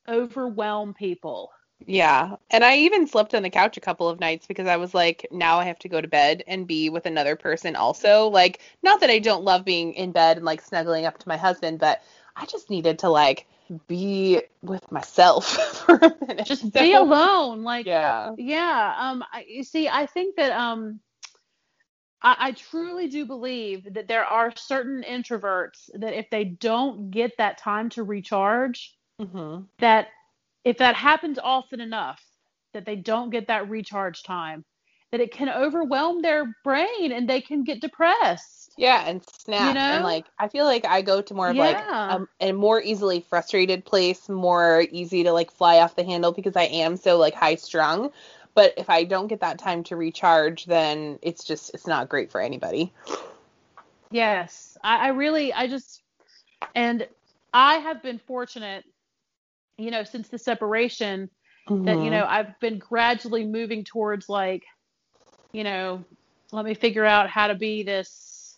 overwhelm people. Yeah. And I even slept on the couch a couple of nights because I was like, now I have to go to bed and be with another person also. Like, not that I don't love being in bed and like snuggling up to my husband, but I just needed to like be with myself for a minute. Just So, be alone. Like Yeah. Yeah, um, I, you see, I think that um, I, I truly do believe that there are certain introverts that if they don't get that time to recharge, Mm-hmm. that if that happens often enough, that they don't get that recharge time, that it can overwhelm their brain and they can get depressed. Yeah, and snap. You know? And like, I feel like I go to more of like Yeah. um, a more easily frustrated place, more easy to like fly off the handle because I am so like high strung. But if I don't get that time to recharge, then it's just it's not great for anybody. Yes, I, I really, I just, and I have been fortunate, you know, since the separation that, you Mhm. know, I've been gradually moving towards like, you know, let me figure out how to be this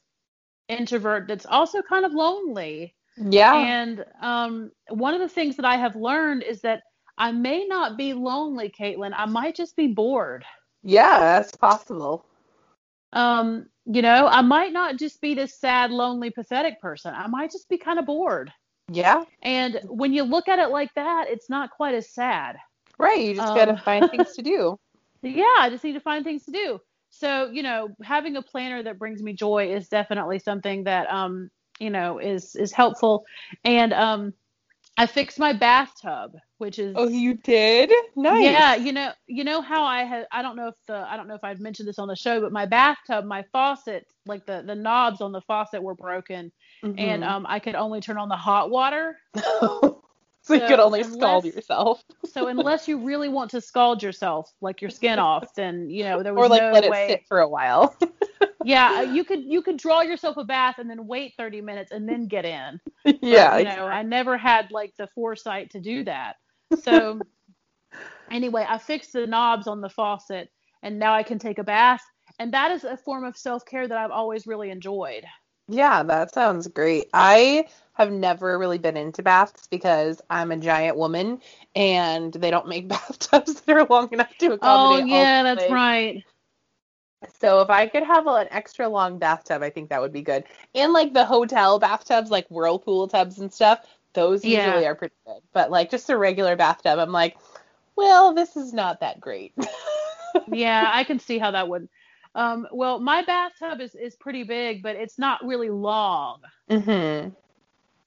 introvert that's also kind of lonely. Yeah. And um, one of the things that I have learned is that I may not be lonely, Caitlin. I might just be bored. yeah, that's possible. Um, you know, I might not just be this sad, lonely, pathetic person. I might just be kind of bored. Yeah. And when you look at it like that, it's not quite as sad. Right. You just Um, gotta find things to do. Yeah, I just need to find things to do. So, you know, having a planner that brings me joy is definitely something that um, you know, is is helpful. And um I fixed my bathtub, which is Oh, you did? Nice. Yeah, you know, you know how I had I don't know if the I don't know if I've mentioned this on the show, but my bathtub, my faucet, like the the knobs on the faucet were broken and Mhm. um I could only turn on the hot water. so you could only scald yourself. So unless you really want to scald yourself, like your skin off, then you know there was Or like no let way. it sit for a while. Yeah, uh, you could you could draw yourself a bath and then wait 30 minutes and then get in. yeah. you know, I never had like the foresight to do that. So anyway, I fixed the knobs on the faucet and now I can take a bath. And that is a form of self care that I've always really enjoyed. Yeah, that sounds great. I have never really been into baths because I'm a giant woman and they don't make bathtubs that are long enough to Oh accommodate all yeah, that's legs. right. So if I could have an extra long bathtub, I think that would be good. And like the hotel bathtubs, like whirlpool tubs and stuff, those Yeah. usually are pretty good. But like just a regular bathtub, I'm like, well, this is not that great. Yeah, I can see how that would. Um, well, my bathtub is is pretty big, but it's not really long. mhm.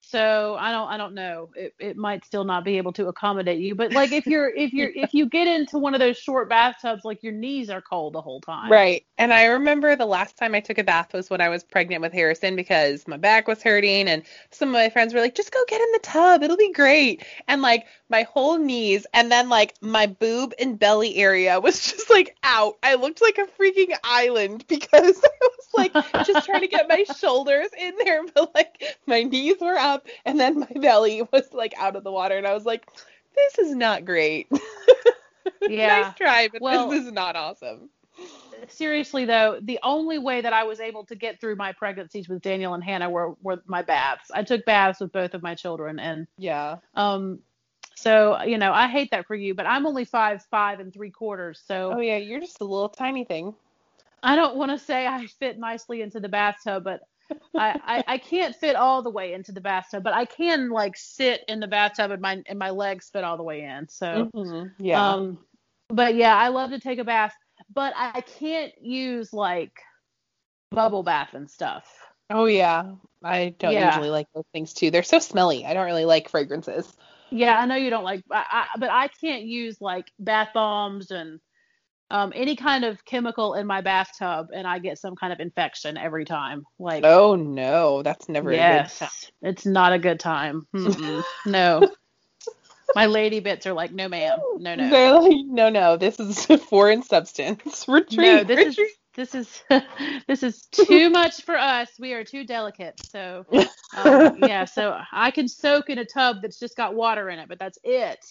So I don't I don't know. It it might still not be able to accommodate you. But like if you're if you're if you get into one of those short bathtubs, like your knees are cold the whole time. Right. And I remember the last time I took a bath was when I was pregnant with Harrison because my back was hurting and some of my friends were like, just go get in the tub. It'll be great. And like my whole knees and then like my boob and belly area was just like out. I looked like a freaking island because I was like just trying to get my shoulders in there, but like my knees were up and then my belly was like out of the water. And I was like, this is not great. Yeah. nice try, but Well- this is not awesome. seriously though, the only way that I was able to get through my pregnancies with Daniel and Hannah were were my baths. I took baths with both of my children, and Yeah. um, so you know I hate that for you, but I'm only five five and three quarters, so Oh yeah, you're just a little tiny thing. I don't want to say I fit nicely into the bathtub, but. I, I, I can't fit all the way into the bathtub, but I can like sit in the bathtub and my and my legs fit all the way in. So Mm-hmm. Yeah. Um, but yeah, I love to take a bath, but I can't use like bubble bath and stuff. oh yeah. I don't yeah. usually like those things too. They're so smelly. I don't really like fragrances. Yeah, I know you don't like, I, I, but I can't use like bath bombs and um, any kind of chemical in my bathtub, and I get some kind of infection every time. Like, Oh no, that's never yes, a good time. it's not a good time. No, my lady bits are like, no, ma'am, no, no. They're like, no, no, this is a foreign substance. Retreat. no, this retreat. is this is this is too much for us. We are too delicate. So um, yeah, so I can soak in a tub that's just got water in it, but that's it.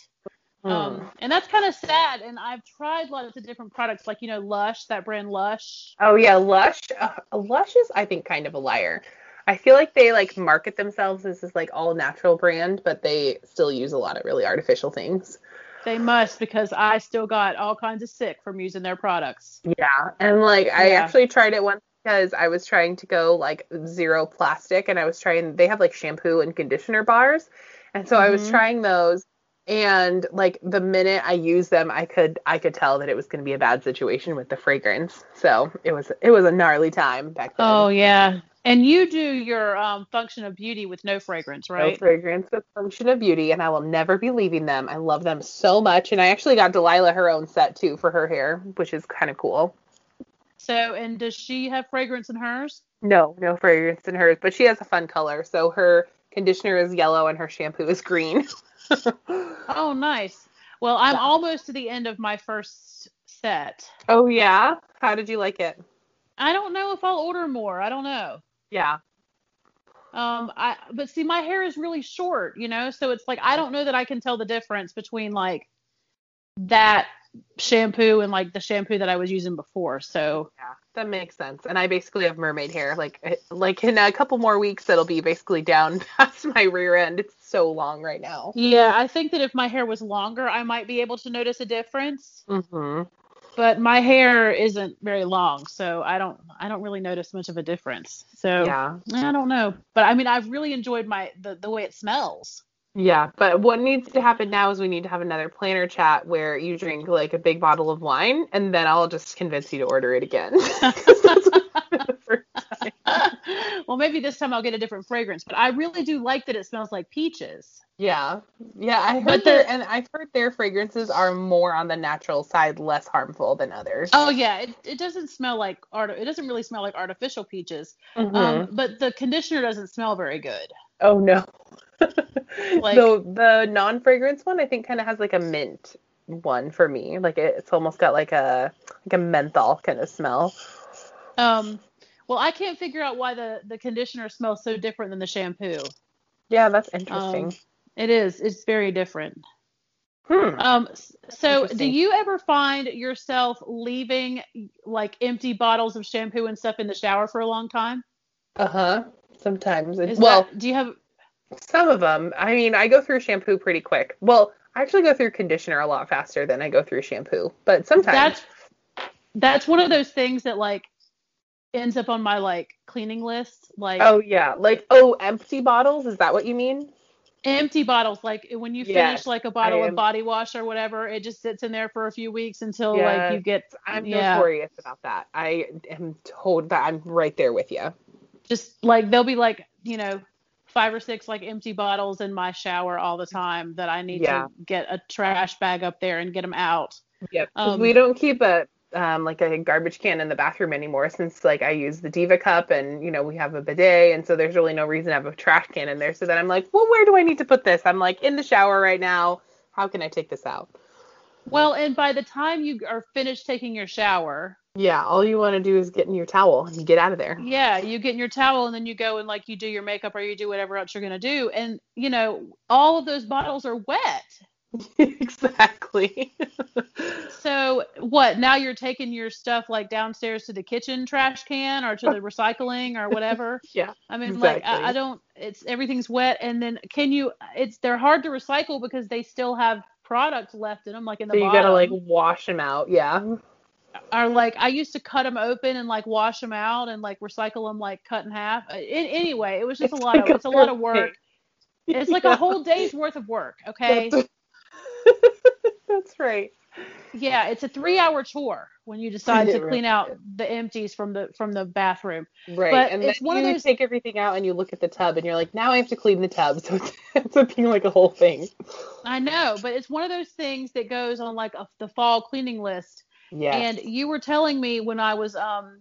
Hmm. Um, and that's kind of sad. And I've tried lots of different products, like you know, Lush, that brand Lush. Oh yeah, Lush. Uh, Lush is, I think, kind of a liar. I feel like they like market themselves as this like all natural brand, but they still use a lot of really artificial things. They must because I still got all kinds of sick from using their products. Yeah, and like I Yeah. actually tried it once because I was trying to go like zero plastic, and I was trying. They have like shampoo and conditioner bars, and so I was Mhm. trying those, and like the minute I used them, I could I could tell that it was going to be a bad situation with the fragrance. So it was it was a gnarly time back then. Oh yeah, and you do your um, function of beauty with no fragrance, right? No fragrance with function of beauty, and I will never be leaving them. I love them so much, and I actually got Delilah her own set too for her hair, which is kind of cool. So, and does she have fragrance in hers? No, no fragrance in hers, but she has a fun color. So her conditioner is yellow and her shampoo is green. oh, nice. Well, I'm almost to the end of my first set. Oh yeah. How did you like it? I don't know if I'll order more. I don't know. Yeah. Um, I but see, my hair is really short, you know, so it's like I don't know that I can tell the difference between like that shampoo and like the shampoo that I was using before. So yeah, that makes sense. And I basically have mermaid hair. Like like in a couple more weeks, it'll be basically down past my rear end. It's so long right now. Yeah, I think that if my hair was longer, I might be able to notice a difference. Mm-hmm. But my hair isn't very long, so I don't I don't really notice much of a difference. So yeah, I don't know. But I mean, I've really enjoyed my the the way it smells. Yeah, but what needs to happen now is we need to have another planner chat where you drink like a big bottle of wine and then I'll just convince you to order it again. well, maybe this time I'll get a different fragrance, but I really do like that it smells like peaches. Yeah. Yeah, I heard but their and I've heard their fragrances are more on the natural side, less harmful than others. Oh yeah, it, it doesn't smell like art it doesn't really smell like artificial peaches. Mm-hmm. Um, but the conditioner doesn't smell very good. Oh no. Like the the non fragrance one I think kind of has like a mint one for me. Like it, it's almost got like a like a menthol kind of smell. Um well I can't figure out why the the conditioner smells so different than the shampoo. Yeah, that's interesting. Um, it is. It's very different. Hmm. Um so do you ever find yourself leaving like empty bottles of shampoo and stuff in the shower for a long time? Uh-huh. Sometimes. Is well, that, do you have some of them. I mean, I go through shampoo pretty quick. Well, I actually go through conditioner a lot faster than I go through shampoo. But sometimes that's that's one of those things that like ends up on my like cleaning list. Like oh yeah, like oh empty bottles. Is that what you mean? Empty bottles, like when you finish yes, like a bottle of body wash or whatever, it just sits in there for a few weeks until yes, like you get. I'm yeah. notorious about that. I am told that I'm right there with you. Just like they'll be like, you know, five or six like empty bottles in my shower all the time that I need yeah. to get a trash bag up there and get them out. Yep. Um, we don't keep a um, like a garbage can in the bathroom anymore since like I use the Diva cup and you know we have a bidet and so there's really no reason to have a trash can in there. So then I'm like, well, where do I need to put this? I'm like in the shower right now. How can I take this out? Well, and by the time you are finished taking your shower, yeah, all you want to do is get in your towel and get out of there. Yeah, you get in your towel and then you go and like you do your makeup or you do whatever else you're gonna do, and you know all of those bottles are wet. exactly. so what? Now you're taking your stuff like downstairs to the kitchen trash can or to the recycling or whatever. yeah. I mean, exactly. like I, I don't. It's everything's wet, and then can you? It's they're hard to recycle because they still have products left in them, like in the. So you bottom. gotta like wash them out. Yeah are like I used to cut them open and like wash them out and like recycle them like cut in half. In, uh, anyway, it was just it's a lot like of it's a lot of work. It's like a whole day's worth of work. Okay. That's, That's right. Yeah, it's a three-hour tour when you decide to clean out the empties from the from the bathroom. Right, but and it's then one you of those... take everything out and you look at the tub and you're like, now I have to clean the tub. So it's, it's looking like a whole thing. I know, but it's one of those things that goes on like a, the fall cleaning list Yeah. And you were telling me when I was um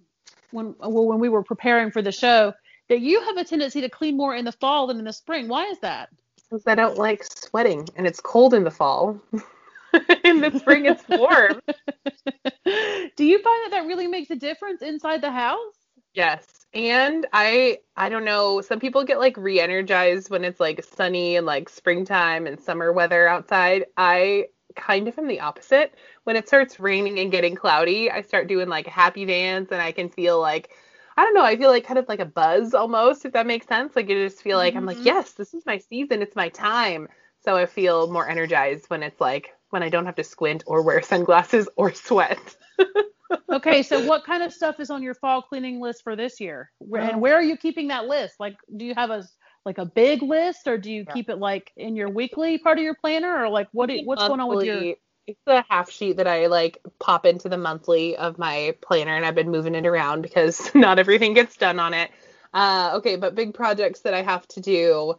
when well when we were preparing for the show that you have a tendency to clean more in the fall than in the spring. Why is that? Because I don't like sweating and it's cold in the fall. in the spring it's warm. Do you find that that really makes a difference inside the house? Yes. And I I don't know, some people get like re-energized when it's like sunny and like springtime and summer weather outside. I kind of am the opposite. When it starts raining and getting cloudy, I start doing like a happy dance and I can feel like I don't know, I feel like kind of like a buzz almost, if that makes sense. Like you just feel like mm-hmm. I'm like, mm-hmm. yes, this is my season, it's my time. So I feel more energized when it's like when I don't have to squint or wear sunglasses or sweat. okay, so what kind of stuff is on your fall cleaning list for this year? Where, and where are you keeping that list? Like, do you have a like a big list, or do you yeah. keep it like in your weekly part of your planner, or like what? what's monthly, going on with your? It's a half sheet that I like pop into the monthly of my planner, and I've been moving it around because not everything gets done on it. Uh, okay, but big projects that I have to do.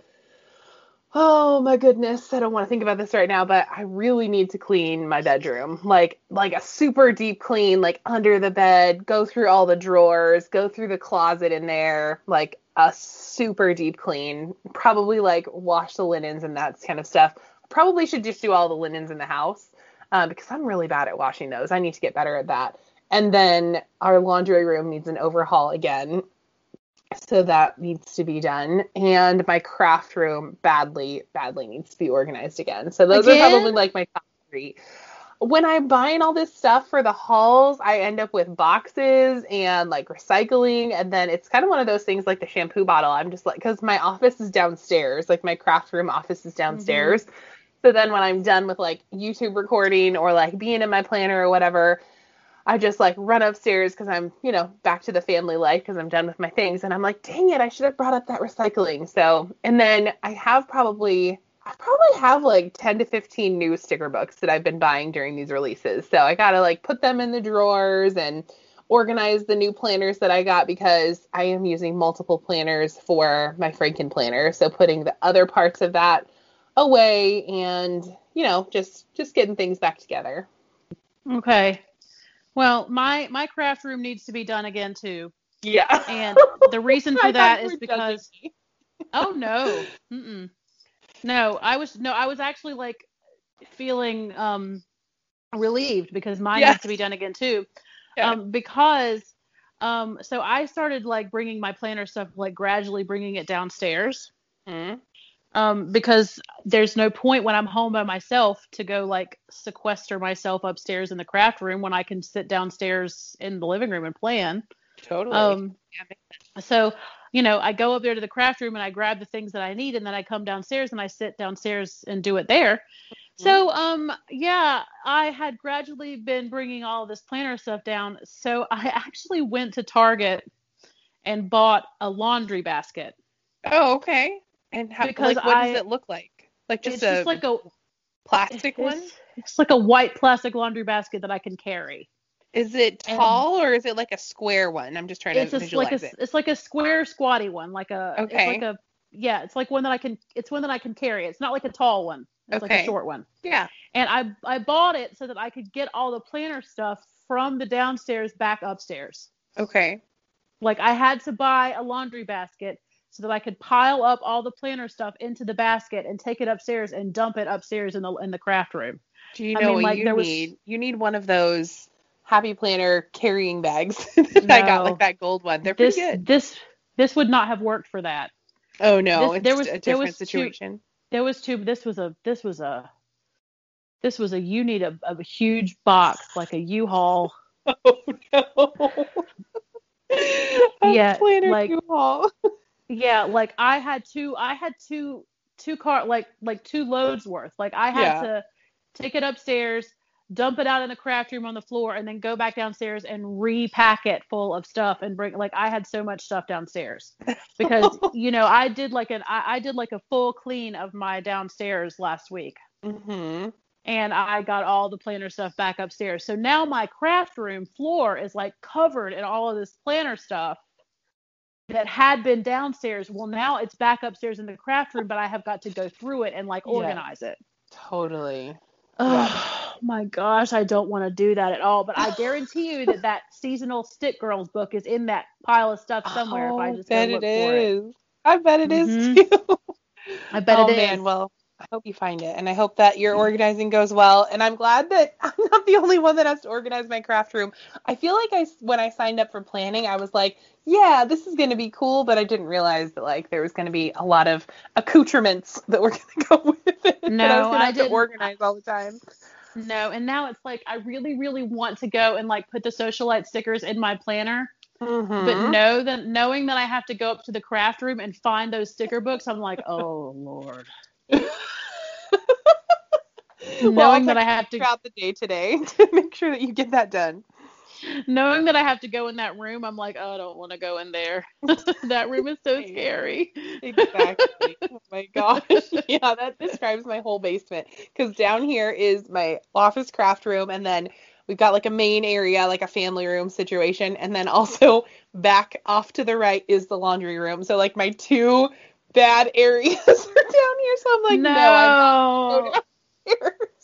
Oh my goodness, I don't want to think about this right now, but I really need to clean my bedroom. Like like a super deep clean, like under the bed, go through all the drawers, go through the closet in there, like a super deep clean. Probably like wash the linens and that kind of stuff. Probably should just do all the linens in the house uh, because I'm really bad at washing those. I need to get better at that. And then our laundry room needs an overhaul again so that needs to be done. And my craft room badly badly needs to be organized again. So those again? are probably like my top three. When i'm buying all this stuff for the hauls i end up with boxes and like recycling. And then it's kind of one of those things like the shampoo bottle. I'm just like because my office is downstairs. Like my craft room office is downstairs. Mm-hmm. so then when i'm done with like youtube recording or like being in my planner or whatever I just like run upstairs because I'm, you know, back to the family life because I'm done with my things. And I'm like, dang it, I should have brought up that recycling. So, and then I have probably, I probably have like 10 to 15 new sticker books that I've been buying during these releases. So I got to like put them in the drawers and organize the new planners that I got because I am using multiple planners for my Franken planner. So putting the other parts of that away and, you know, just, just getting things back together. Okay. Well, my my craft room needs to be done again too. Yeah. And the reason for that is because Oh no. Mm-mm. No, I was no, I was actually like feeling um relieved because mine yes. needs to be done again too. Yeah. Um because um so I started like bringing my planner stuff like gradually bringing it downstairs. Mm-hmm um, because there's no point when I'm home by myself to go like sequester myself upstairs in the craft room when I can sit downstairs in the living room and plan. Totally. Um, so, you know, I go up there to the craft room and I grab the things that I need, and then I come downstairs and I sit downstairs and do it there. Mm-hmm. So, um, yeah, I had gradually been bringing all this planner stuff down. So I actually went to Target and bought a laundry basket. Oh, okay. And how, because like, what I, does it look like? Like just it's a just like a plastic one? It's like a white plastic laundry basket that I can carry. Is it tall or is it like a square one? I'm just trying to visualize like a, it. It's like a square squatty one, like a okay. It's like a yeah, it's like one that I can it's one that I can carry. It's not like a tall one. It's okay. like a short one. Yeah. And I I bought it so that I could get all the planner stuff from the downstairs back upstairs. Okay. Like I had to buy a laundry basket so that I could pile up all the planner stuff into the basket and take it upstairs and dump it upstairs in the in the craft room. Do you know I mean, what like, you was... need? You need one of those happy planner carrying bags that no, I got, like that gold one. They're this, pretty good. This this would not have worked for that. Oh no, this, there was a different there was situation. Two, there was two. This was a this was a this was a you need a, a huge box like a U-Haul. Oh no. yeah, like U-Haul. Yeah, like I had two I had two two car like like two loads worth. Like I had yeah. to take it upstairs, dump it out in the craft room on the floor, and then go back downstairs and repack it full of stuff and bring like I had so much stuff downstairs because you know I did like an I, I, did like a full clean of my downstairs last week. Mm-hmm. And I got all the planner stuff back upstairs. So now my craft room floor is like covered in all of this planner stuff that had been downstairs. Well, now it's back upstairs in the craft room, but I have got to go through it and like organize yeah, it. Totally. Oh my gosh, I don't want to do that at all. But I guarantee you that that seasonal stick girls book is in that pile of stuff somewhere. Oh, if I just bet go look it for is. It. I bet it mm-hmm. is too. I bet oh, it man, well, I hope you find it, and I hope that your organizing goes well. And I'm glad that I'm not the only one that has to organize my craft room. I feel like I, when I signed up for planning, I was like, yeah, this is going to be cool, but I didn't realize that like there was going to be a lot of accoutrements that were going to go with it. No, I, was I didn't organize all the time. No, and now it's like I really, really want to go and like put the socialite stickers in my planner. Mm-hmm. But know that knowing that I have to go up to the craft room and find those sticker books, I'm like, oh lord. Knowing well, that I have to throughout the day today to make sure that you get that done. Knowing that I have to go in that room, I'm like, oh, I don't want to go in there. that room is so scary. Exactly. oh my gosh. Yeah, that describes my whole basement. Because down here is my office craft room, and then we've got like a main area, like a family room situation, and then also back off to the right is the laundry room. So like my two bad areas are down here. So I'm like, no, no I'm not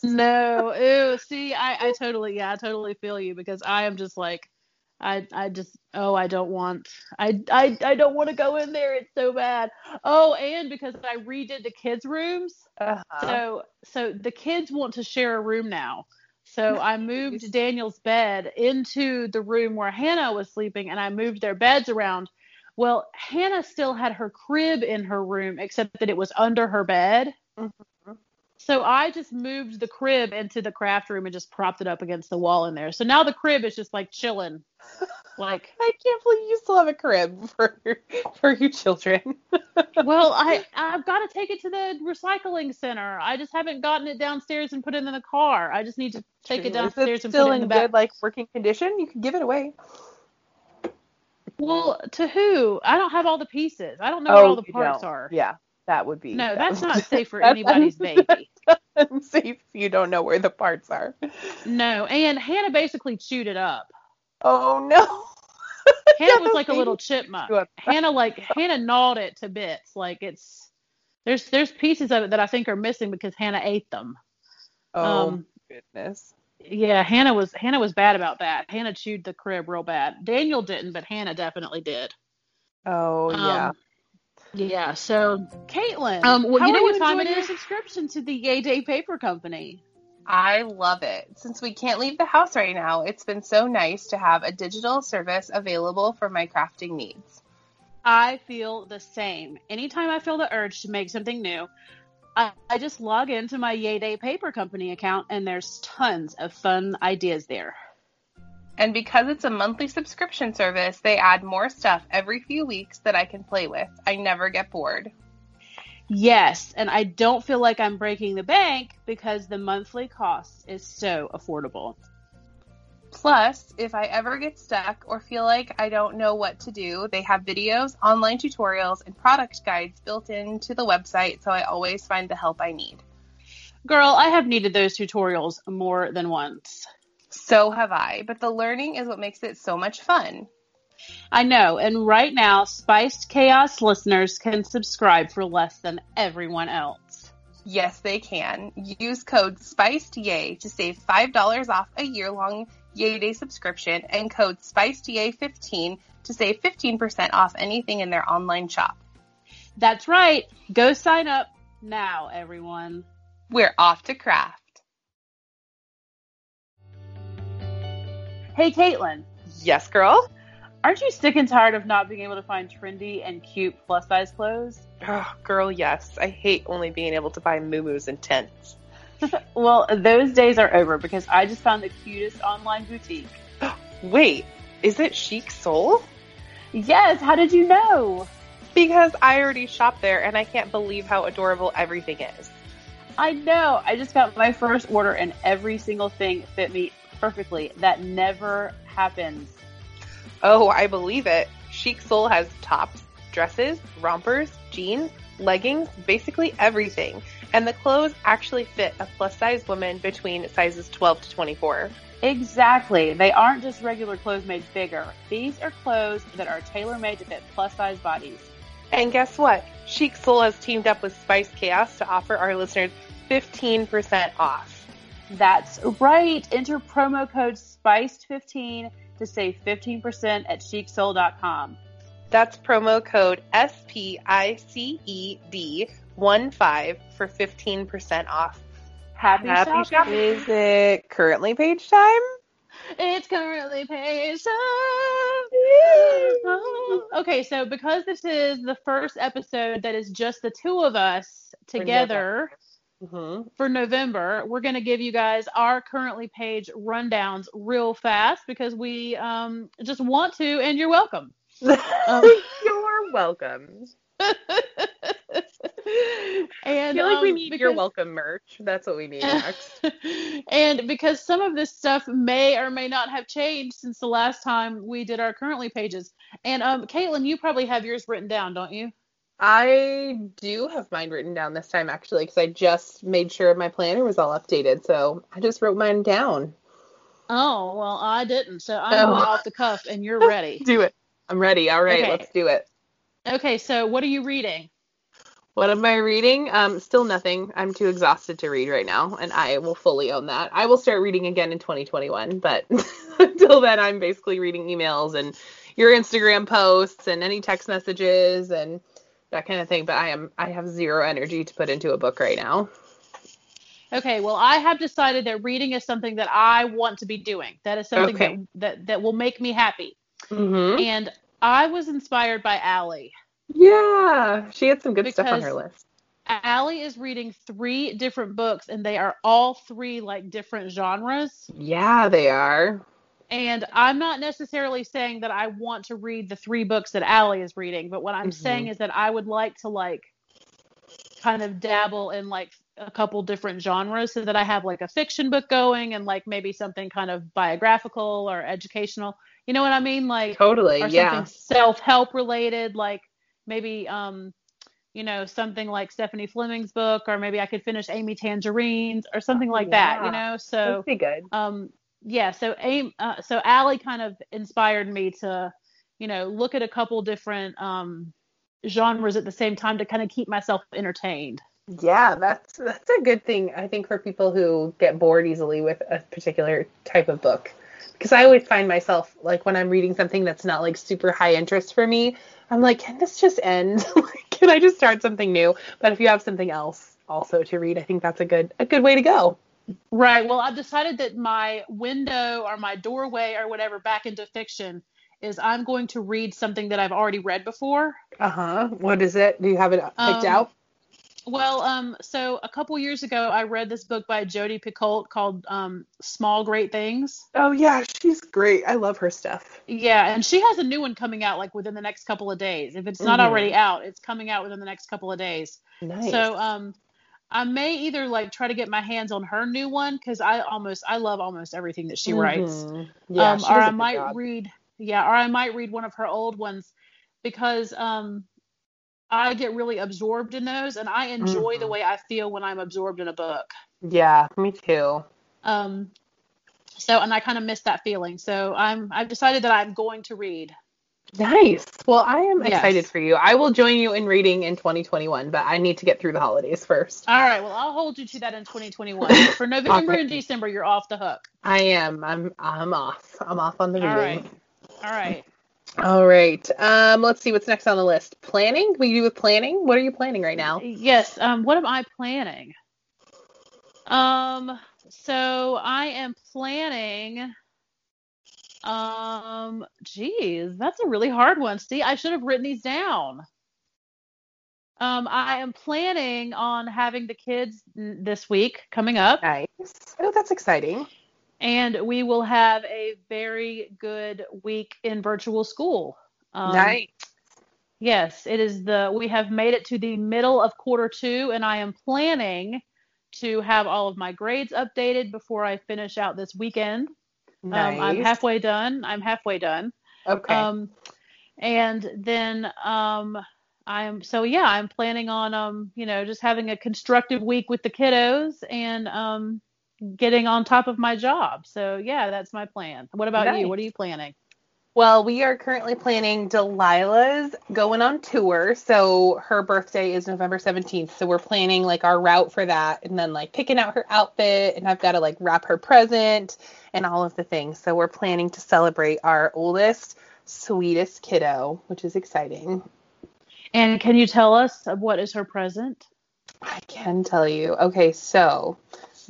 no, ew. See, I, I totally, yeah, I totally feel you because I am just like, I, I just, oh, I don't want, I, I, I don't want to go in there. It's so bad. Oh, and because I redid the kids' rooms, uh-huh. so, so the kids want to share a room now. So I moved Daniel's bed into the room where Hannah was sleeping, and I moved their beds around. Well, Hannah still had her crib in her room, except that it was under her bed. Mm-hmm. So I just moved the crib into the craft room and just propped it up against the wall in there. So now the crib is just like chilling. Like I can't believe you still have a crib for your, for your children. well, I I've got to take it to the recycling center. I just haven't gotten it downstairs and put it in the car. I just need to take True. it downstairs and put it in the back. good like working condition? You can give it away. Well, to who? I don't have all the pieces. I don't know oh, where all the parts are. Yeah, that would be. No, that that's not safe for anybody's baby. safe if you don't know where the parts are. No, and Hannah basically chewed it up. Oh no. Hannah was like a little chipmunk. Hannah like Hannah gnawed it to bits. Like it's there's there's pieces of it that I think are missing because Hannah ate them. Oh um, goodness. Yeah, Hannah was Hannah was bad about that. Hannah chewed the crib real bad. Daniel didn't, but Hannah definitely did. Oh yeah. Um, yeah. So, Caitlin, um, well, you know what time it is? Subscription to the Yay Day Paper Company. I love it. Since we can't leave the house right now, it's been so nice to have a digital service available for my crafting needs. I feel the same. Anytime I feel the urge to make something new, I, I just log into my Yay Day Paper Company account and there's tons of fun ideas there. And because it's a monthly subscription service, they add more stuff every few weeks that I can play with. I never get bored. Yes, and I don't feel like I'm breaking the bank because the monthly cost is so affordable. Plus, if I ever get stuck or feel like I don't know what to do, they have videos, online tutorials, and product guides built into the website so I always find the help I need. Girl, I have needed those tutorials more than once. So have I, but the learning is what makes it so much fun. I know, and right now, Spiced Chaos listeners can subscribe for less than everyone else. Yes, they can. Use code SPICEDYAY to save $5 off a year-long Yay Day subscription and code SPICEDYAY15 to save 15% off anything in their online shop. That's right. Go sign up now, everyone. We're off to craft. Hey, Caitlin. Yes, girl. Aren't you sick and tired of not being able to find trendy and cute plus size clothes? Oh, girl, yes. I hate only being able to buy moo and tents. well, those days are over because I just found the cutest online boutique. Wait, is it Chic Soul? Yes, how did you know? Because I already shopped there and I can't believe how adorable everything is. I know. I just got my first order and every single thing fit me perfectly. That never happens. Oh, I believe it. Chic Soul has tops, dresses, rompers, jeans, leggings, basically everything. And the clothes actually fit a plus size woman between sizes 12 to 24. Exactly. They aren't just regular clothes made bigger. These are clothes that are tailor made to fit plus size bodies. And guess what? Chic Soul has teamed up with Spiced Chaos to offer our listeners 15% off. That's right. Enter promo code SPICED15 to save 15% at chicsoul.com. That's promo code S P I C E D 1 5 for 15% off. Happy, Happy shopping. shopping. Is it currently page time? It's currently page time. okay, so because this is the first episode that is just the two of us together mm-hmm. for November, we're going to give you guys our currently page rundowns real fast because we um, just want to, and you're welcome. um, you're welcome. And I feel like um, we need because, your welcome merch. That's what we need next. and because some of this stuff may or may not have changed since the last time we did our currently pages. And um, Caitlin, you probably have yours written down, don't you? I do have mine written down this time actually because I just made sure my planner was all updated. So I just wrote mine down. Oh well, I didn't. So I'm oh. off the cuff, and you're ready. do it. I'm ready. All right, okay. let's do it. Okay, so what are you reading? What am I reading? Um, still nothing. I'm too exhausted to read right now, and I will fully own that. I will start reading again in 2021, but until then, I'm basically reading emails and your Instagram posts and any text messages and that kind of thing. But I am I have zero energy to put into a book right now. Okay, well, I have decided that reading is something that I want to be doing. That is something okay. that, that that will make me happy. Mm-hmm. And I was inspired by Allie. Yeah, she had some good stuff on her list. Allie is reading three different books, and they are all three like different genres. Yeah, they are. And I'm not necessarily saying that I want to read the three books that Allie is reading, but what I'm mm-hmm. saying is that I would like to like kind of dabble in like a couple different genres so that I have like a fiction book going and like maybe something kind of biographical or educational. You know what I mean? Like totally, or yeah. Something self-help related, like maybe um, you know, something like Stephanie Fleming's book, or maybe I could finish Amy Tangerine's or something like yeah. that. You know, so That'd be good. Um, yeah. So Amy, uh, so Allie kind of inspired me to, you know, look at a couple different um genres at the same time to kind of keep myself entertained. Yeah, that's that's a good thing I think for people who get bored easily with a particular type of book. Because I always find myself like when I'm reading something that's not like super high interest for me, I'm like, can this just end? can I just start something new? But if you have something else also to read, I think that's a good a good way to go. Right. Well, I've decided that my window or my doorway or whatever back into fiction is I'm going to read something that I've already read before. Uh huh. What is it? Do you have it picked um, out? Well, um, so a couple years ago, I read this book by Jodi Picoult called um, "Small Great Things." Oh yeah, she's great. I love her stuff. Yeah, and she has a new one coming out like within the next couple of days. If it's not mm-hmm. already out, it's coming out within the next couple of days. Nice. So, um, I may either like try to get my hands on her new one because I almost I love almost everything that she mm-hmm. writes. Yeah, um, or I might job. read yeah, or I might read one of her old ones because um I get really absorbed in those and I enjoy mm-hmm. the way I feel when I'm absorbed in a book. Yeah, me too. Um so and I kind of miss that feeling. So I'm I've decided that I'm going to read. Nice. Well, I am yes. excited for you. I will join you in reading in 2021, but I need to get through the holidays first. All right. Well, I'll hold you to that in 2021. for November and December, you're off the hook. I am. I'm I'm off. I'm off on the reading. All right. All right. All right. Um, let's see what's next on the list. Planning? We do with planning? What are you planning right now? Yes. Um, what am I planning? Um, so I am planning. Um, geez, that's a really hard one. See, I should have written these down. Um, I am planning on having the kids this week coming up. Nice. Oh, that's exciting and we will have a very good week in virtual school. Um, nice. Yes, it is the we have made it to the middle of quarter two, and I am planning to have all of my grades updated before I finish out this weekend. Nice. Um, I'm halfway done. I'm halfway done. Okay. Um, and then um, I'm so yeah, I'm planning on um, you know, just having a constructive week with the kiddos and um, getting on top of my job. So yeah, that's my plan. What about nice. you? What are you planning? Well, we are currently planning Delilah's going on tour. So her birthday is November 17th. So we're planning like our route for that and then like picking out her outfit and I've got to like wrap her present and all of the things. So we're planning to celebrate our oldest, sweetest kiddo, which is exciting. And can you tell us what is her present? I can tell you. Okay, so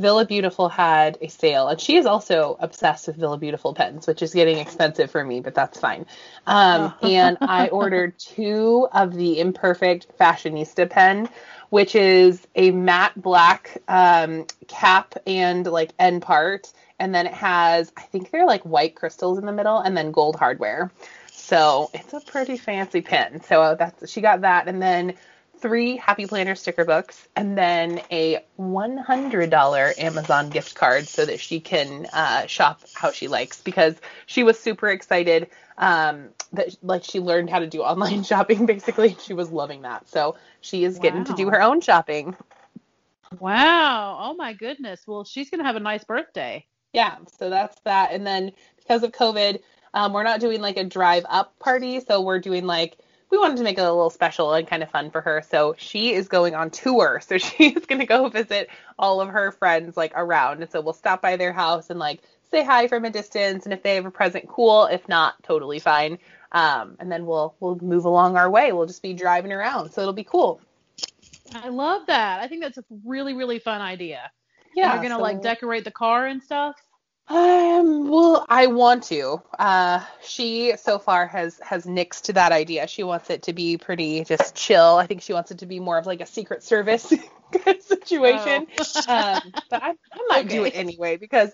Villa Beautiful had a sale, and she is also obsessed with Villa Beautiful pens, which is getting expensive for me, but that's fine. Um, oh. and I ordered two of the Imperfect Fashionista pen, which is a matte black um, cap and like end part, and then it has I think they're like white crystals in the middle, and then gold hardware. So it's a pretty fancy pen. So that's she got that, and then three Happy Planner sticker books, and then a $100 Amazon gift card so that she can uh, shop how she likes because she was super excited um, that like she learned how to do online shopping basically. She was loving that. So she is getting to do her own shopping. Wow. Oh my goodness. Well, she's gonna have a nice birthday. Yeah, so that's that. And then because of COVID, um, we're not doing like a drive up party. So we're doing like, we wanted to make it a little special and kind of fun for her. So she is going on tour. So she is going to go visit all of her friends like around. And so we'll stop by their house and like say hi from a distance. And if they have a present, cool. If not, totally fine. Um, and then we'll we'll move along our way. We'll just be driving around. So it'll be cool. I love that. I think that's a really, really fun idea. Yeah. You're gonna so- like decorate the car and stuff. Um, well, I want to. Uh, she so far has has nixed that idea. She wants it to be pretty just chill. I think she wants it to be more of like a Secret Service situation. um, but I, I might do it anyway because,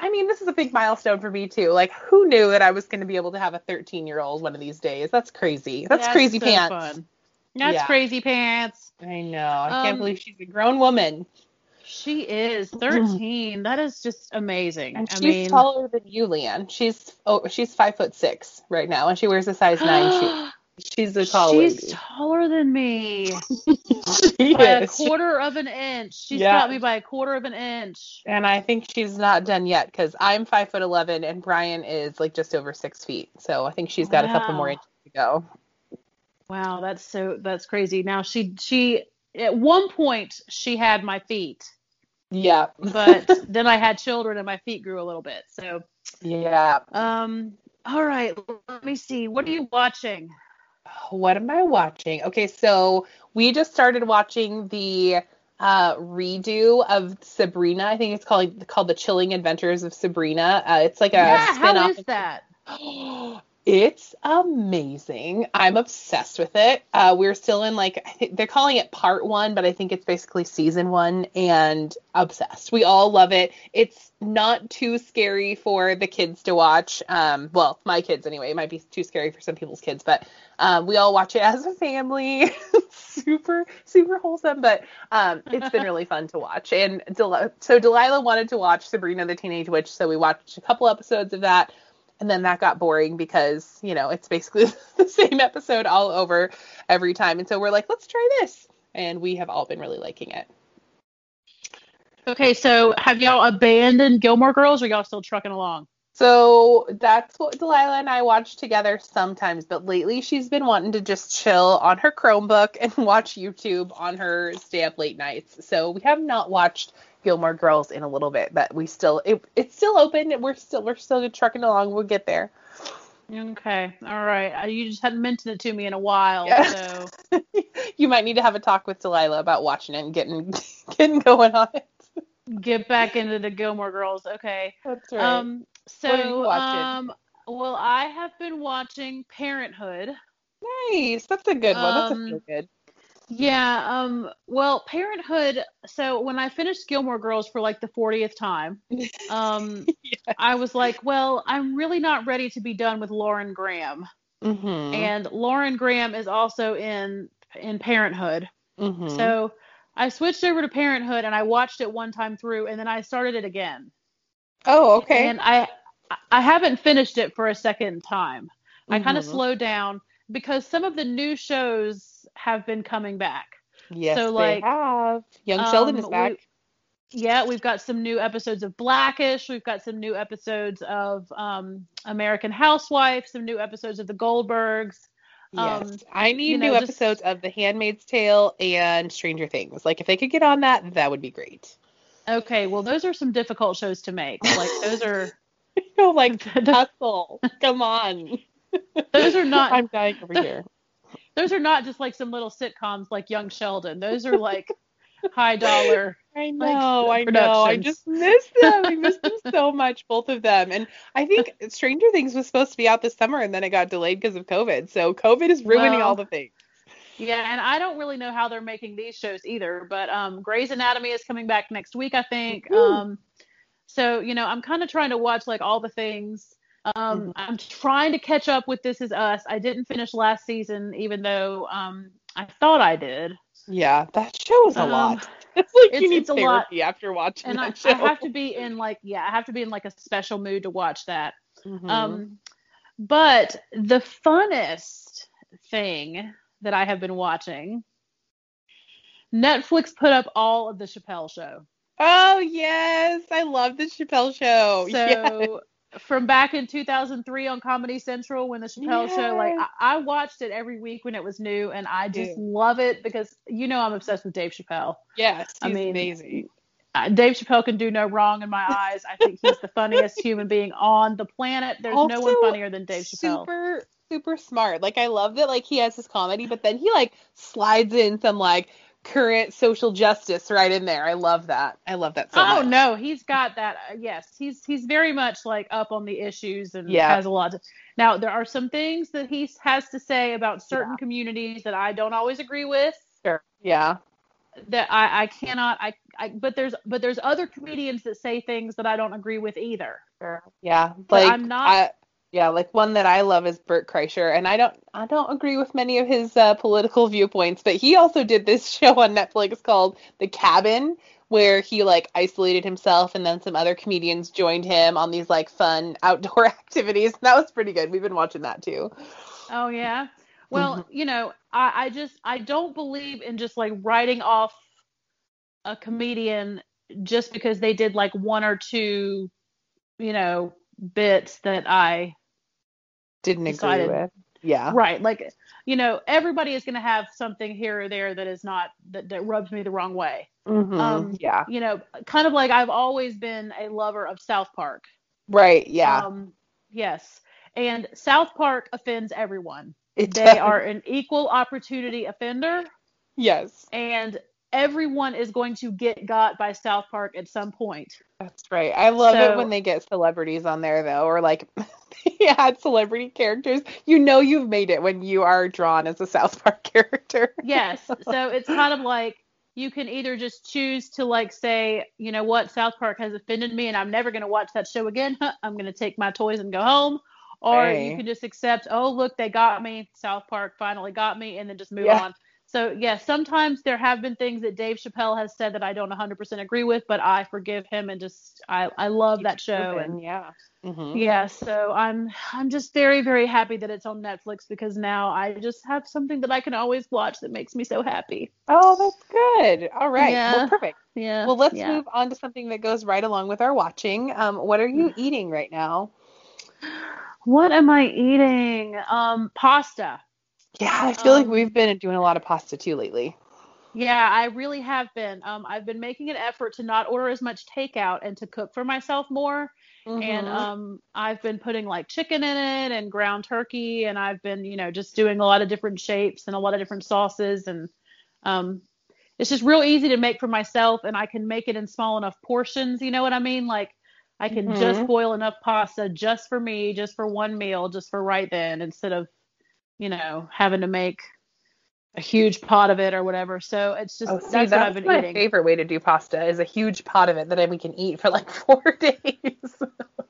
I mean, this is a big milestone for me too. Like, who knew that I was going to be able to have a 13 year old one of these days? That's crazy. That's, crazy so pants. Fun. That's Yeah. crazy pants. I know. I can't Um, believe she's a grown woman. She is mm-hmm. 13. that is just amazing. And I she's mean, taller than you, Leanne. She's oh, she's five foot six right now, and she wears a size nine shoe. She's a tall She's lady. taller than me She by a quarter of an inch. She's Yeah. got me by a quarter of an inch. And I think she's not done yet because I'm five foot eleven, and Brian is like just over six feet. So I think she's got a couple more inches to go. Wow, that's so that's crazy. Now she she at one point she had my feet, Yeah. but then I had children and my feet grew a little bit. So yeah. um all right, let me see. What are you watching? What am I watching? Okay, so we just started watching the uh, redo of Sabrina. I think it's called called the Chilling Adventures of Sabrina. Uh, it's like a yeah, spin-off. how is that? It's amazing. I'm obsessed with it. Uh, we're still in like they're calling it part one, but I think it's basically season one and obsessed. We all love it. It's not too scary for the kids to watch. Um, well, my kids anyway. It might be too scary for some people's kids, but um, we all watch it as a family. super, super wholesome, but um, it's been really fun to watch. And Del- so Delilah wanted to watch Sabrina the Teenage Witch, so we watched a couple episodes of that and then that got boring because you know it's basically the same episode all over every time. And so we're like let's try this. And we have all been really liking it. Okay, so have y'all abandoned Gilmore Girls or y'all still trucking along? so that's what delilah and i watch together sometimes but lately she's been wanting to just chill on her chromebook and watch youtube on her stay up late nights. So we have not watched gilmore girls in a little bit but we still it, it's still open we're still we're still trucking along we'll get there Okay, all right. Uh, You just hadn't mentioned it to me in a while, Yeah. so you might need to have a talk with delilah about watching it and getting getting going on it get back into the Gilmore Girls. Okay. That's right. Um. So, What are you um. Well, I have been watching Parenthood. nice. That's a good one. That's a um, feel good. Yeah. Um. Well, Parenthood. So when I finished Gilmore Girls for like the 40th time, um, Yeah. I was like, well, I'm really not ready to be done with Lauren Graham, Mm-hmm. and Lauren Graham is also in in Parenthood. mm-hmm. So I switched over to Parenthood and I watched it one time through, and then I started it again. oh, okay. And I I haven't finished it for a second time. I kind of slowed down because some of the new shows have been coming back. yes, so, they like, have. Young Sheldon um, is back. we- yeah, we've got some new episodes of Blackish. We've got some new episodes of um, American Housewife. Some new episodes of The Goldbergs. yes, um, I need you know, new just- episodes of The Handmaid's Tale and Stranger Things. Like, if they could get on that, that would be great. Okay, well, those are some difficult shows to make. Like those are You know, like hustle. Come on. those are not I'm dying over here. Those are not just like some little sitcoms like Young Sheldon. Those are like high dollar. I like, know, I know. I just miss them. I miss them so much, both of them. And I think Stranger Things was supposed to be out this summer, and then it got delayed because of COVID. So COVID is ruining Well, all the things. Yeah, and I don't really know how they're making these shows either. But um, Grey's Anatomy is coming back next week, I think. Um, so you know, I'm kind of trying to watch like all the things. Um, Mhm. I'm trying to catch up with This Is Us. I didn't finish last season, even though um, I thought I did. Yeah, that show is a Um, lot. It's like it's- you need it's a lot. therapy after watching And I, that show. And I have to be in like yeah, I have to be in like a special mood to watch that. Mhm. Um, but the funnest thing that I have been watching, Netflix put up all of the Chappelle show. oh yes, I love the Chappelle show. So Yes. From back in 2003 on Comedy Central when the Chappelle show, like I, I watched it every week when it was new, and I just Dude. love it because you know I'm obsessed with Dave Chappelle. yes, I mean, amazing. Dave Chappelle can do no wrong in my eyes. I think he's the funniest human being on the planet. There's no one funnier than Dave Chappelle. Super, super smart. Like I love that. Like he has his comedy, but then he like slides in some like current social justice right in there. I love that. I love that so oh much. no, he's got that. Uh, yes, he's he's very much like up on the issues and Yeah. has a lot. To, now there are some things that he has to say about certain communities that I don't always agree with. Sure. Yeah. That I I cannot I, I but there's but there's other comedians that say things that I don't agree with either. Sure. Yeah. But I'm not- I, yeah, like one that I love is Bert Kreischer, and I don't I don't agree with many of his uh, political viewpoints, but he also did this show on Netflix called The Cabin, where he like isolated himself, and then some other comedians joined him on these like fun outdoor activities. That was pretty good. We've been watching that too. Oh yeah. Well, you know, I, I just I don't believe in just like writing off a comedian just because they did like one or two, you know, bits that I Didn't Decided. agree with. Yeah. right. Like, you know, everybody is gonna have something here or there that is not that, that rubs me the wrong way. Mhm. Um, yeah. You know, kind of like I've always been a lover of South Park. Right. Yeah. Um, yes. And South Park offends everyone. it They does. are an equal opportunity offender. Yes. and everyone is going to get got by South Park at some point. That's right. I love it when they get celebrities on there though, or like they add celebrity characters. You know you've made it when you are drawn as a South Park character. Yes, so it's kind of like you can either just choose to like say, you know what, South Park has offended me and I'm never going to watch that show again. I'm going to take my toys and go home. Or Hey. you can just accept, oh, look, they got me. South Park finally got me and then just move Yeah. on. So, yes, sometimes there have been things that Dave Chappelle has said that I don't 100% agree with, but I forgive him and just I I love that show and yeah. hmm yeah so i'm i'm just very very happy that it's on netflix because now i just have something that i can always watch that makes me so happy Oh, that's good. All right. Yeah. Well, perfect. yeah Well, let's yeah. move on to something that goes right along with our watching. Um, what are you eating right now? what am i eating um pasta Yeah, I feel like Um, we've been doing a lot of pasta too lately. yeah i really have been um i've been making an effort to not order as much takeout and to cook for myself more and Mhm. um I've been putting like chicken in it and ground turkey and I've been you know just doing a lot of different shapes and a lot of different sauces and um it's just real easy to make for myself and I can make it in small enough portions you know what I mean like I can just Mhm. boil enough pasta just for me just for one meal just for right then instead of you know having to make a huge pot of it or whatever so it's just Oh, see, that's, that's, what I've been eating. my eating favorite way to do pasta is a huge pot of it that we can eat for like four days.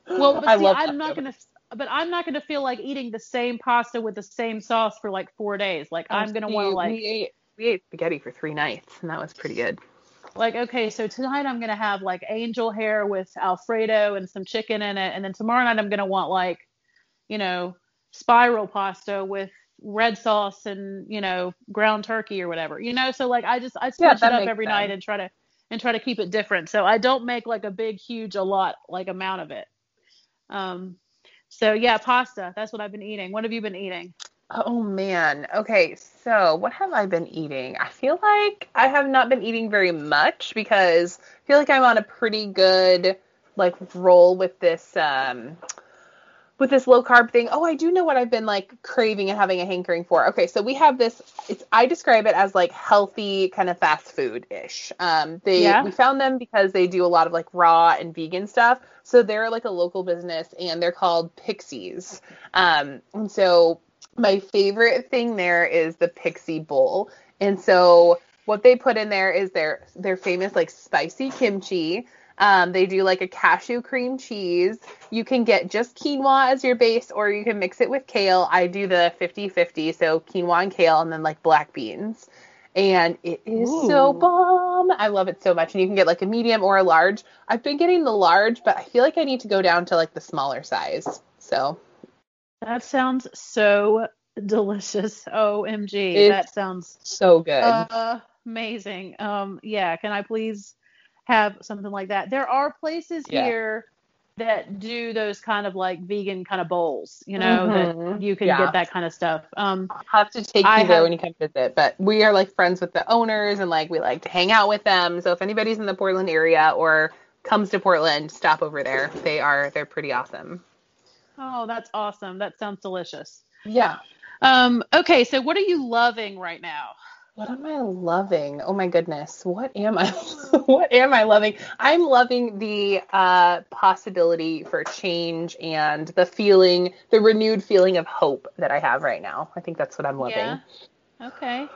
Well, but I see, love I'm not gonna, but I'm not gonna feel like eating the same pasta with the same sauce for like four days. Like oh, I'm gonna want to like, we ate, we ate spaghetti for three nights and that was pretty good. like okay, so tonight I'm gonna have like angel hair with Alfredo and some chicken in it, and then tomorrow night I'm gonna want like, you know, spiral pasta with red sauce and you know ground turkey or whatever. You know, so like I just I switch that it up every night and try to and try to keep it different. So I don't make like a big huge a lot like amount of it. Um, so yeah, pasta. That's what I've been eating. What have you been eating? Oh man. Okay, so what have I been eating? I feel like I have not been eating very much because I feel like I'm on a pretty good like roll with this um with this low carb thing. Oh, I do know what I've been like craving and having a hankering for. Okay, so we have this it's I describe it as like healthy kind of fast food ish. Um they Yeah. we found them because they do a lot of like raw and vegan stuff. So they're like a local business and they're called Pixies. Um and so my favorite thing there is the Pixie Bowl. And so what they put in there is their their famous like spicy kimchi. Um, they do like a cashew cream cheese. You can get just quinoa as your base, or you can mix it with kale. I do the 50 50, so quinoa and kale, and then like black beans. And it is Ooh. so bomb. I love it so much. And you can get like a medium or a large. I've been getting the large, but I feel like I need to go down to like the smaller size. So that sounds so delicious. OMG. It's that sounds so good. Uh, amazing. Um, yeah, can I please have something like that? There are places yeah. here that do those kind of like vegan kind of bowls, you know, mm-hmm. that you can yeah. get that kind of stuff. Um, I'll have to take you I there have, when you come visit, but we are like friends with the owners and like we like to hang out with them. So if anybody's in the Portland area or comes to Portland, stop over there. They are they're pretty awesome. Oh, that's awesome. That sounds delicious. Yeah. Um, okay, so what are you loving right now? What am I loving? Oh my goodness. What am I what am I loving? I'm loving the uh, possibility for change and the feeling, the renewed feeling of hope that I have right now. I think that's what I'm loving. Yeah. Okay.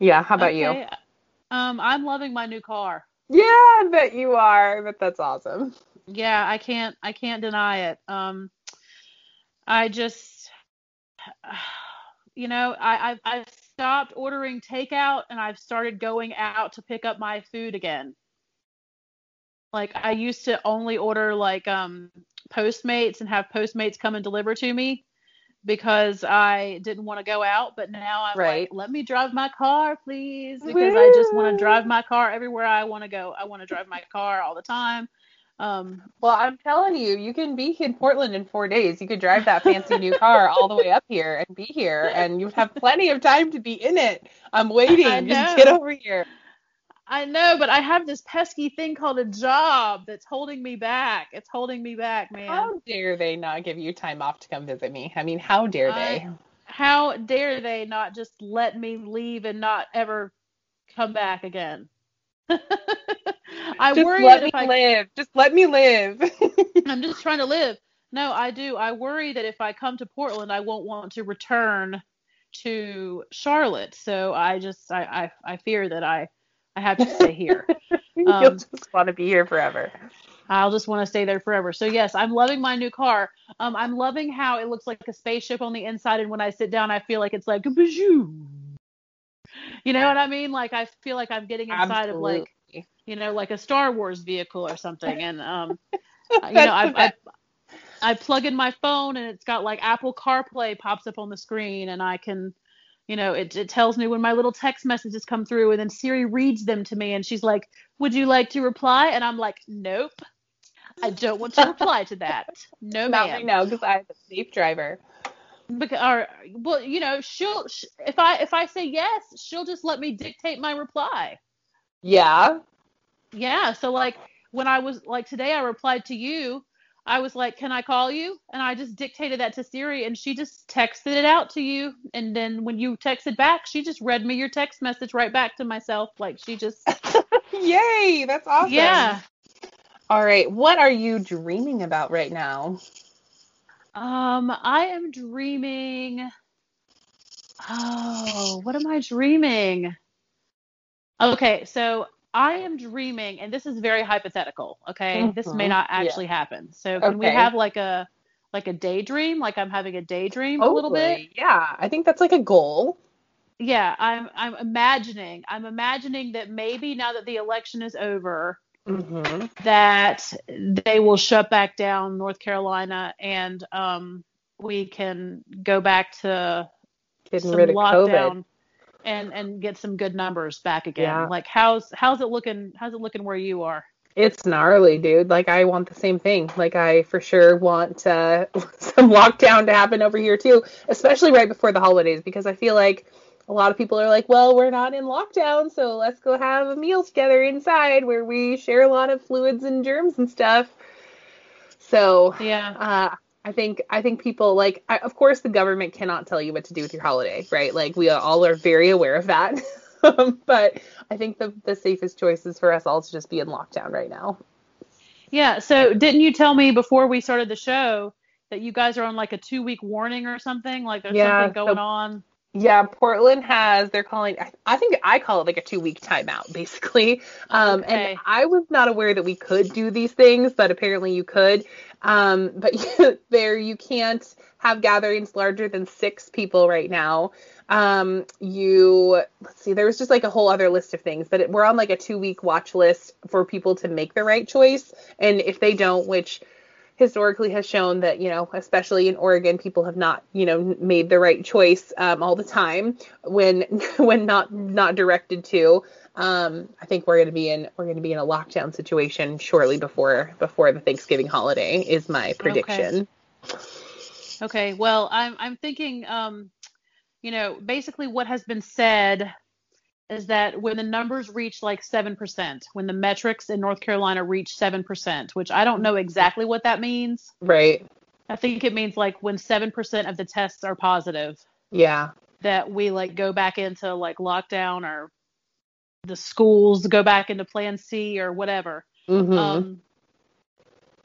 Yeah, how about okay. you? Um, I'm loving my new car. Yeah, I bet you are. But that's awesome. Yeah, I can't I can't deny it. Um I just you know, I I've, I've stopped ordering takeout and I've started going out to pick up my food again. Like I used to only order like um Postmates and have Postmates come and deliver to me because I didn't want to go out, but now I'm right. like, let me drive my car, please, because Woo! I just want to drive my car everywhere I want to go. I want to drive my car all the time. Um, well, I'm telling you, you can be in Portland in four days. You could drive that fancy new car all the way up here and be here, and you'd have plenty of time to be in it. I'm waiting. Just get over here. I know, but I have this pesky thing called a job that's holding me back. It's holding me back, man. How dare they not give you time off to come visit me? I mean, how dare they? I, how dare they not just let me leave and not ever come back again? I just worry let me I, live. Just let me live. I'm just trying to live. No, I do. I worry that if I come to Portland, I won't want to return to Charlotte. So I just I I, I fear that I I have to stay here. You'll um, just want to be here forever. I'll just want to stay there forever. So yes, I'm loving my new car. Um, I'm loving how it looks like a spaceship on the inside, and when I sit down, I feel like it's like a bijou. You know what I mean? Like I feel like I'm getting inside Absolutely. of like, you know, like a Star Wars vehicle or something. And um, you know, I, I I plug in my phone and it's got like Apple CarPlay pops up on the screen, and I can, you know, it it tells me when my little text messages come through, and then Siri reads them to me, and she's like, "Would you like to reply?" And I'm like, "Nope." I don't want to reply to that. No, Not ma'am. No, because I'm a safe driver because or well you know she'll if i if i say yes she'll just let me dictate my reply yeah yeah so like when i was like today i replied to you i was like can i call you and i just dictated that to siri and she just texted it out to you and then when you texted back she just read me your text message right back to myself like she just yay that's awesome yeah all right what are you dreaming about right now um, I am dreaming. Oh, what am I dreaming? Okay, so I am dreaming, and this is very hypothetical. Okay, mm-hmm. this may mm-hmm. not actually yeah. happen. So can okay. we have like a like a daydream? Like I'm having a daydream totally. a little bit. Yeah, I think that's like a goal. Yeah, I'm I'm imagining. I'm imagining that maybe now that the election is over, mm-hmm. that they will shut back down North Carolina and um, we can go back to Getting some lockdown and and get some good numbers back again. Yeah. Like how's how's it looking? How's it looking where you are? It's gnarly, dude. Like I want the same thing. Like I for sure want uh, some lockdown to happen over here too, especially right before the holidays because I feel like a lot of people are like, well, we're not in lockdown, so let's go have a meal together inside where we share a lot of fluids and germs and stuff. So yeah, uh, I think I think people like, I, of course, the government cannot tell you what to do with your holiday, right? Like we all are very aware of that. but I think the the safest choice is for us all to just be in lockdown right now. Yeah. So didn't you tell me before we started the show that you guys are on like a two week warning or something? Like there's yeah, something going so, on Yeah, Portland has, they're calling, I, think I call it like a two week timeout, basically. Um, Okay. And I was not aware that we could do these things, but apparently you could. Um, but there, you can't have gatherings larger than six people right now. Um, you, let's see, there was just like a whole other list of things, but it, we're on like a two week watch list for people to make the right choice. And if they don't, which historically has shown that you know especially in Oregon people have not you know made the right choice um, all the time when when not not directed to um, I think we're going to be in we're going to be in a lockdown situation shortly before before the Thanksgiving holiday is my prediction. Okay, well, I'm I'm thinking, um, you know, basically what has been said is that when the numbers reach like seven percent, when the metrics in North Carolina reach seven percent, which I don't know exactly what that means. Right. I think it means like when seven percent of the tests are positive, Yeah. that we like go back into like lockdown or the schools go back into Plan C or whatever. Mm-hmm. Um,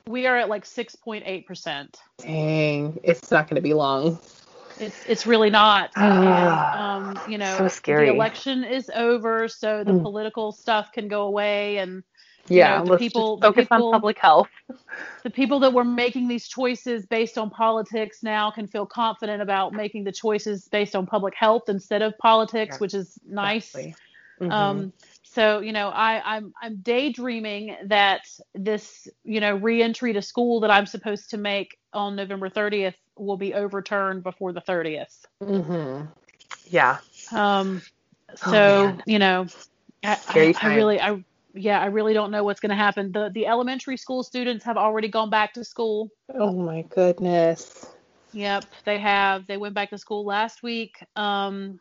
we are at like six point eight percent. Dang, it's not going to be long. It's it's really not. Ah, and, um, you know, so scary. the election is over, so the Mm. political stuff can go away, and Yeah. know, the let's people- just the focus people- on public health. the people that were making these choices based on politics now can feel confident about making the choices based on public health instead of politics, Yeah, which is nice. Exactly. Mhm. Um, so you know, I, I'm I'm daydreaming that this you know reentry to school that I'm supposed to make on November 30th will be overturned before the 30th. Mhm. Yeah. Um, Oh, so man. you know, I, I, I really, I yeah, I really don't know what's going to happen. The the elementary school students have already gone back to school. Oh my goodness. Yep, they have. They went back to school last week. Um,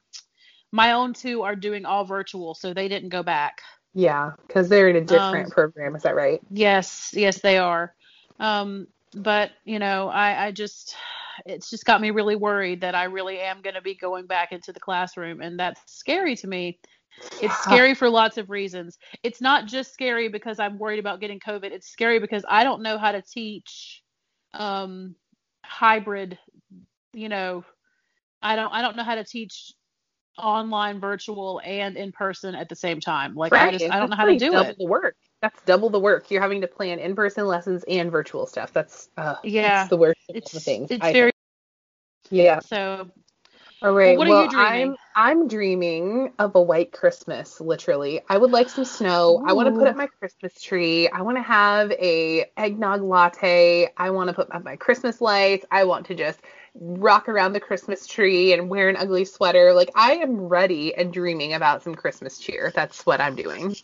my own two are doing all virtual, so they didn't go back. Yeah, because they're in a different Um, program. Is that right? Yes, yes, they are. Um, but you know, I, I just, it's just got me really worried that I really am going to be going back into the classroom, and that's scary to me. It's scary for lots of reasons. It's not just scary because I'm worried about getting COVID. It's scary because I don't know how to teach um, hybrid. You know, I don't, I don't know how to teach online, virtual, and in person at the same time. Like I just, I don't know how to do it. The work. That's double the work. You're having to plan in-person lessons and virtual stuff. That's uh, Yeah, it's the worst of It's, the things. it's I very think. yeah. so. All right. what are well, you dreaming? I'm I'm dreaming of a white Christmas. Literally, I would like some snow. I want to put up my Christmas tree. I want to have a eggnog latte. I want to put up my Christmas lights. I want to just rock around the Christmas tree and wear an ugly sweater. Like I am ready and dreaming about some Christmas cheer. That's what I'm doing.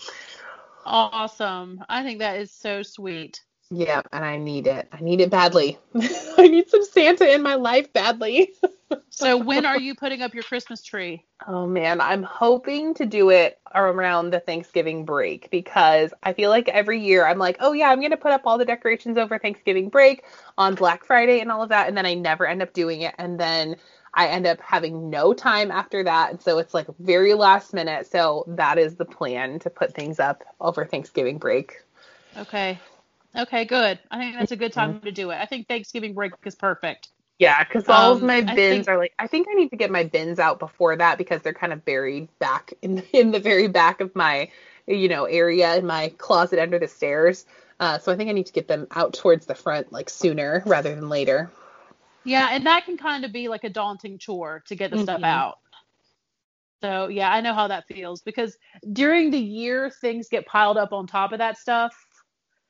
Awesome. I think that is so sweet. Yeah, and I need it. I need it badly. I need some Santa in my life badly. So when are you putting up your Christmas tree? Oh man, I'm hoping to do it around the Thanksgiving break because I feel like every year I'm like, oh yeah, I'm gonna put up all the decorations over Thanksgiving break on Black Friday and all of that, and then I never end up doing it, and then I end up having no time after that, and so it's like very last minute. So that is the plan to put things up over Thanksgiving break. Okay. Okay, good. I think that's a good time to do it. I think Thanksgiving break is perfect. Yeah, because all of Um, my bins think- are like I think I need to get my bins out before that because they're kind of buried back in in the very back of my you know area in my closet under the stairs. Uh, so I think I need to get them out towards the front like sooner rather than later. Yeah, and that can kind of be like a daunting chore to get the stuff Mhm. out. So, yeah, I know how that feels because during the year things get piled up on top of that stuff.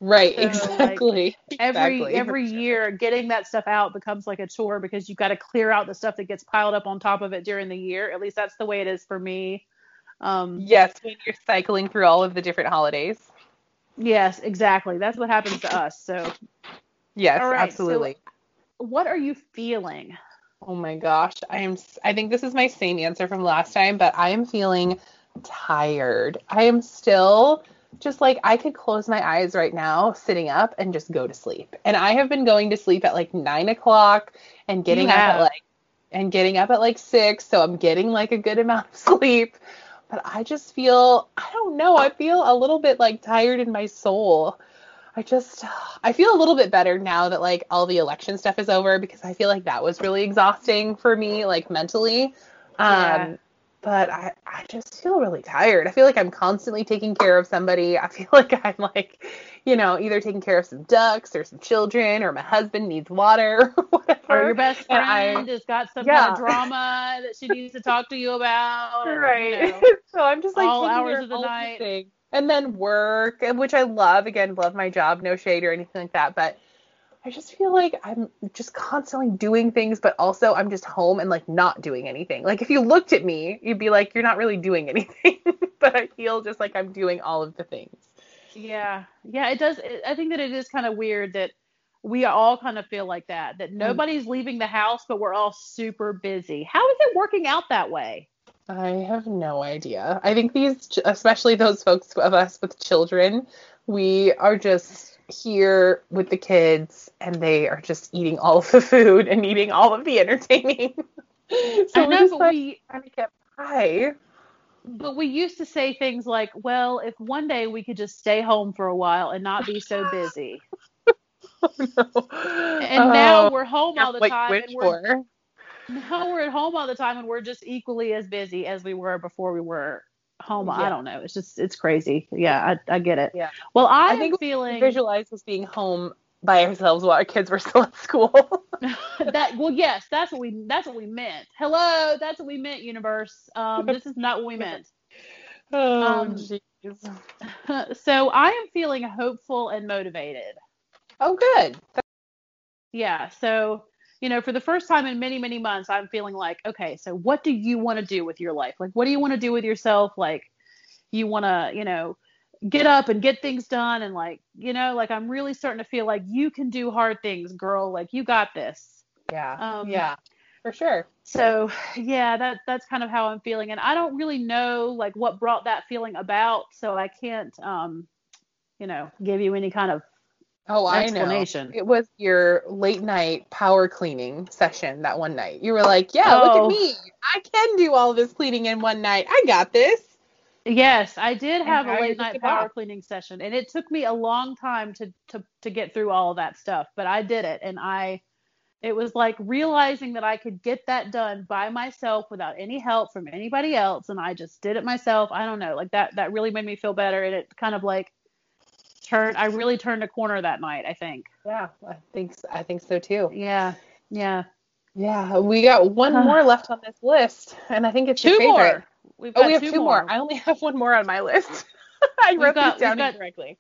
Right, So, like, exactly. Every Exactly. every year getting that stuff out becomes like a chore because you've got to clear out the stuff that gets piled up on top of it during the year. At least that's the way it is for me. Um, Yes, when you're cycling through all of the different holidays. yes, exactly. That's what happens to us. So, Yes, right, so- absolutely. What are you feeling? Oh my gosh, I am. I think this is my same answer from last time, but I am feeling tired. I am still just like I could close my eyes right now, sitting up, and just go to sleep. And I have been going to sleep at like nine o'clock and getting You up at like and getting up at like six, so I'm getting like a good amount of sleep. But I just feel I don't know. I feel a little bit like tired in my soul. I just I feel a little bit better now that like all the election stuff is over because I feel like that was really exhausting for me like mentally. Um, Yeah. but I, I just feel really tired. I feel like I'm constantly taking care of somebody. I feel like I'm like, you know, either taking care of some ducks or some children or my husband needs water or whatever. Or your best And I- friend has got some kind of drama that she needs to talk to you about. or, you right. know. so I'm just like all hours of the night. things. And then work, which I love. Again, love my job, no shade or anything like that. But I just feel like I'm just constantly doing things, but also I'm just home and like not doing anything. Like if you looked at me, you'd be like, you're not really doing anything. but I feel just like I'm doing all of the things. Yeah, yeah, it does. It, I think that it is kind of weird that we all kind of feel like that. Mm. That nobody's leaving the house, but we're all super busy. How is it working out that way? I have no idea. I think these, especially those folks of us with children, we are just here with the kids and they are just eating all of the food and eating all of the entertaining. so I know, just but like we trying to get by. but we used to say things like, "Well, if one day we could just stay home for a while and not be so busy." Oh, and now Oh, we're home all the you time, and we're for. Now we're at home all the time, and we're just equally as busy as we were before we were home. I don't know. It's just it's crazy. Yeah, I, I get it. Yeah. Well, I, I think feeling Visualize us being home by ourselves while our kids were still at school. that well yes that's what we that's what we meant hello that's what we meant universe um this is not what we meant oh, Um, jeez. so i am feeling hopeful and motivated Oh, good. yeah so you know for the first time in many many months i'm feeling like okay so what do you want to do with your life like what do you want to do with yourself like you want to you know get up and get things done and like you know like i'm really starting to feel like you can do hard things girl like you got this Yeah. Um, yeah. For sure. so yeah that that's kind of how i'm feeling and i don't really know like what brought that feeling about so i can't um you know give you any kind of Oh, I know. It was your late night power cleaning session that one night. You were like, "Yeah, look Oh. at me. I can do all this cleaning in one night. I got this." yes i did have how a late night power back. cleaning session and it took me a long time to to to get through all of that stuff but i did it and i it was like realizing that i could get that done by myself without any help from anybody else and i just did it myself i don't know like that that really made me feel better and it kind of like turned i really turned a corner that night i think Yeah, I think I think so too. Yeah, yeah. Yeah, we got one more left on this list, and I think it's your Two more. We've oh, got Oh, we have two, more. I only have one more on my list. I We've wrote got- down got- incorrectly.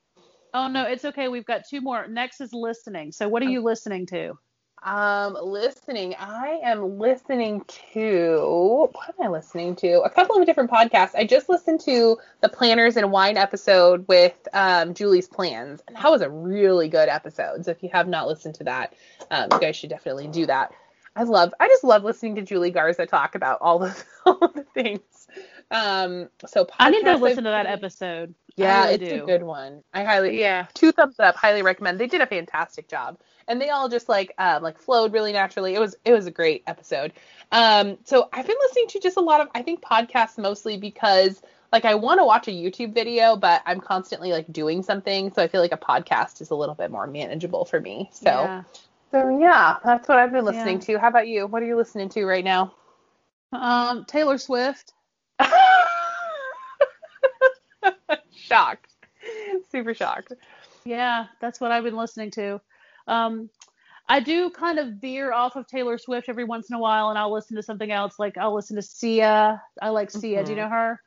Oh no, it's okay. We've got two more. Next is listening. So what are oh. you listening to? Um, listening. I am listening to what am I listening to? A couple of different podcasts. I just listened to the Planners and Wine episode with um, Julie's Plans, and that was a really good episode. So if you have not listened to that, um, you guys should definitely do that. I love. I just love listening to Julie Garza talk about all of all of the things. Um, so I need to listen to that episode. Yeah, it's do. a good one. I highly Yeah. two thumbs up. Highly recommend. They did a fantastic job, and they all just like um, like flowed really naturally. It was it was a great episode. Um, so I've been listening to just a lot of I think podcasts mostly because like I want to watch a YouTube video, but I'm constantly like doing something, so I feel like a podcast is a little bit more manageable for me. So Yeah. so yeah, that's what I've been listening Yeah. to. How about you? What are you listening to right now? Um, Taylor Swift. shocked, super shocked. Yeah, that's what I've been listening to. Um, I do kind of veer off of Taylor Swift every once in a while, and I'll listen to something else. Like I'll listen to Sia. I like Sia. Do you Mhm. know her?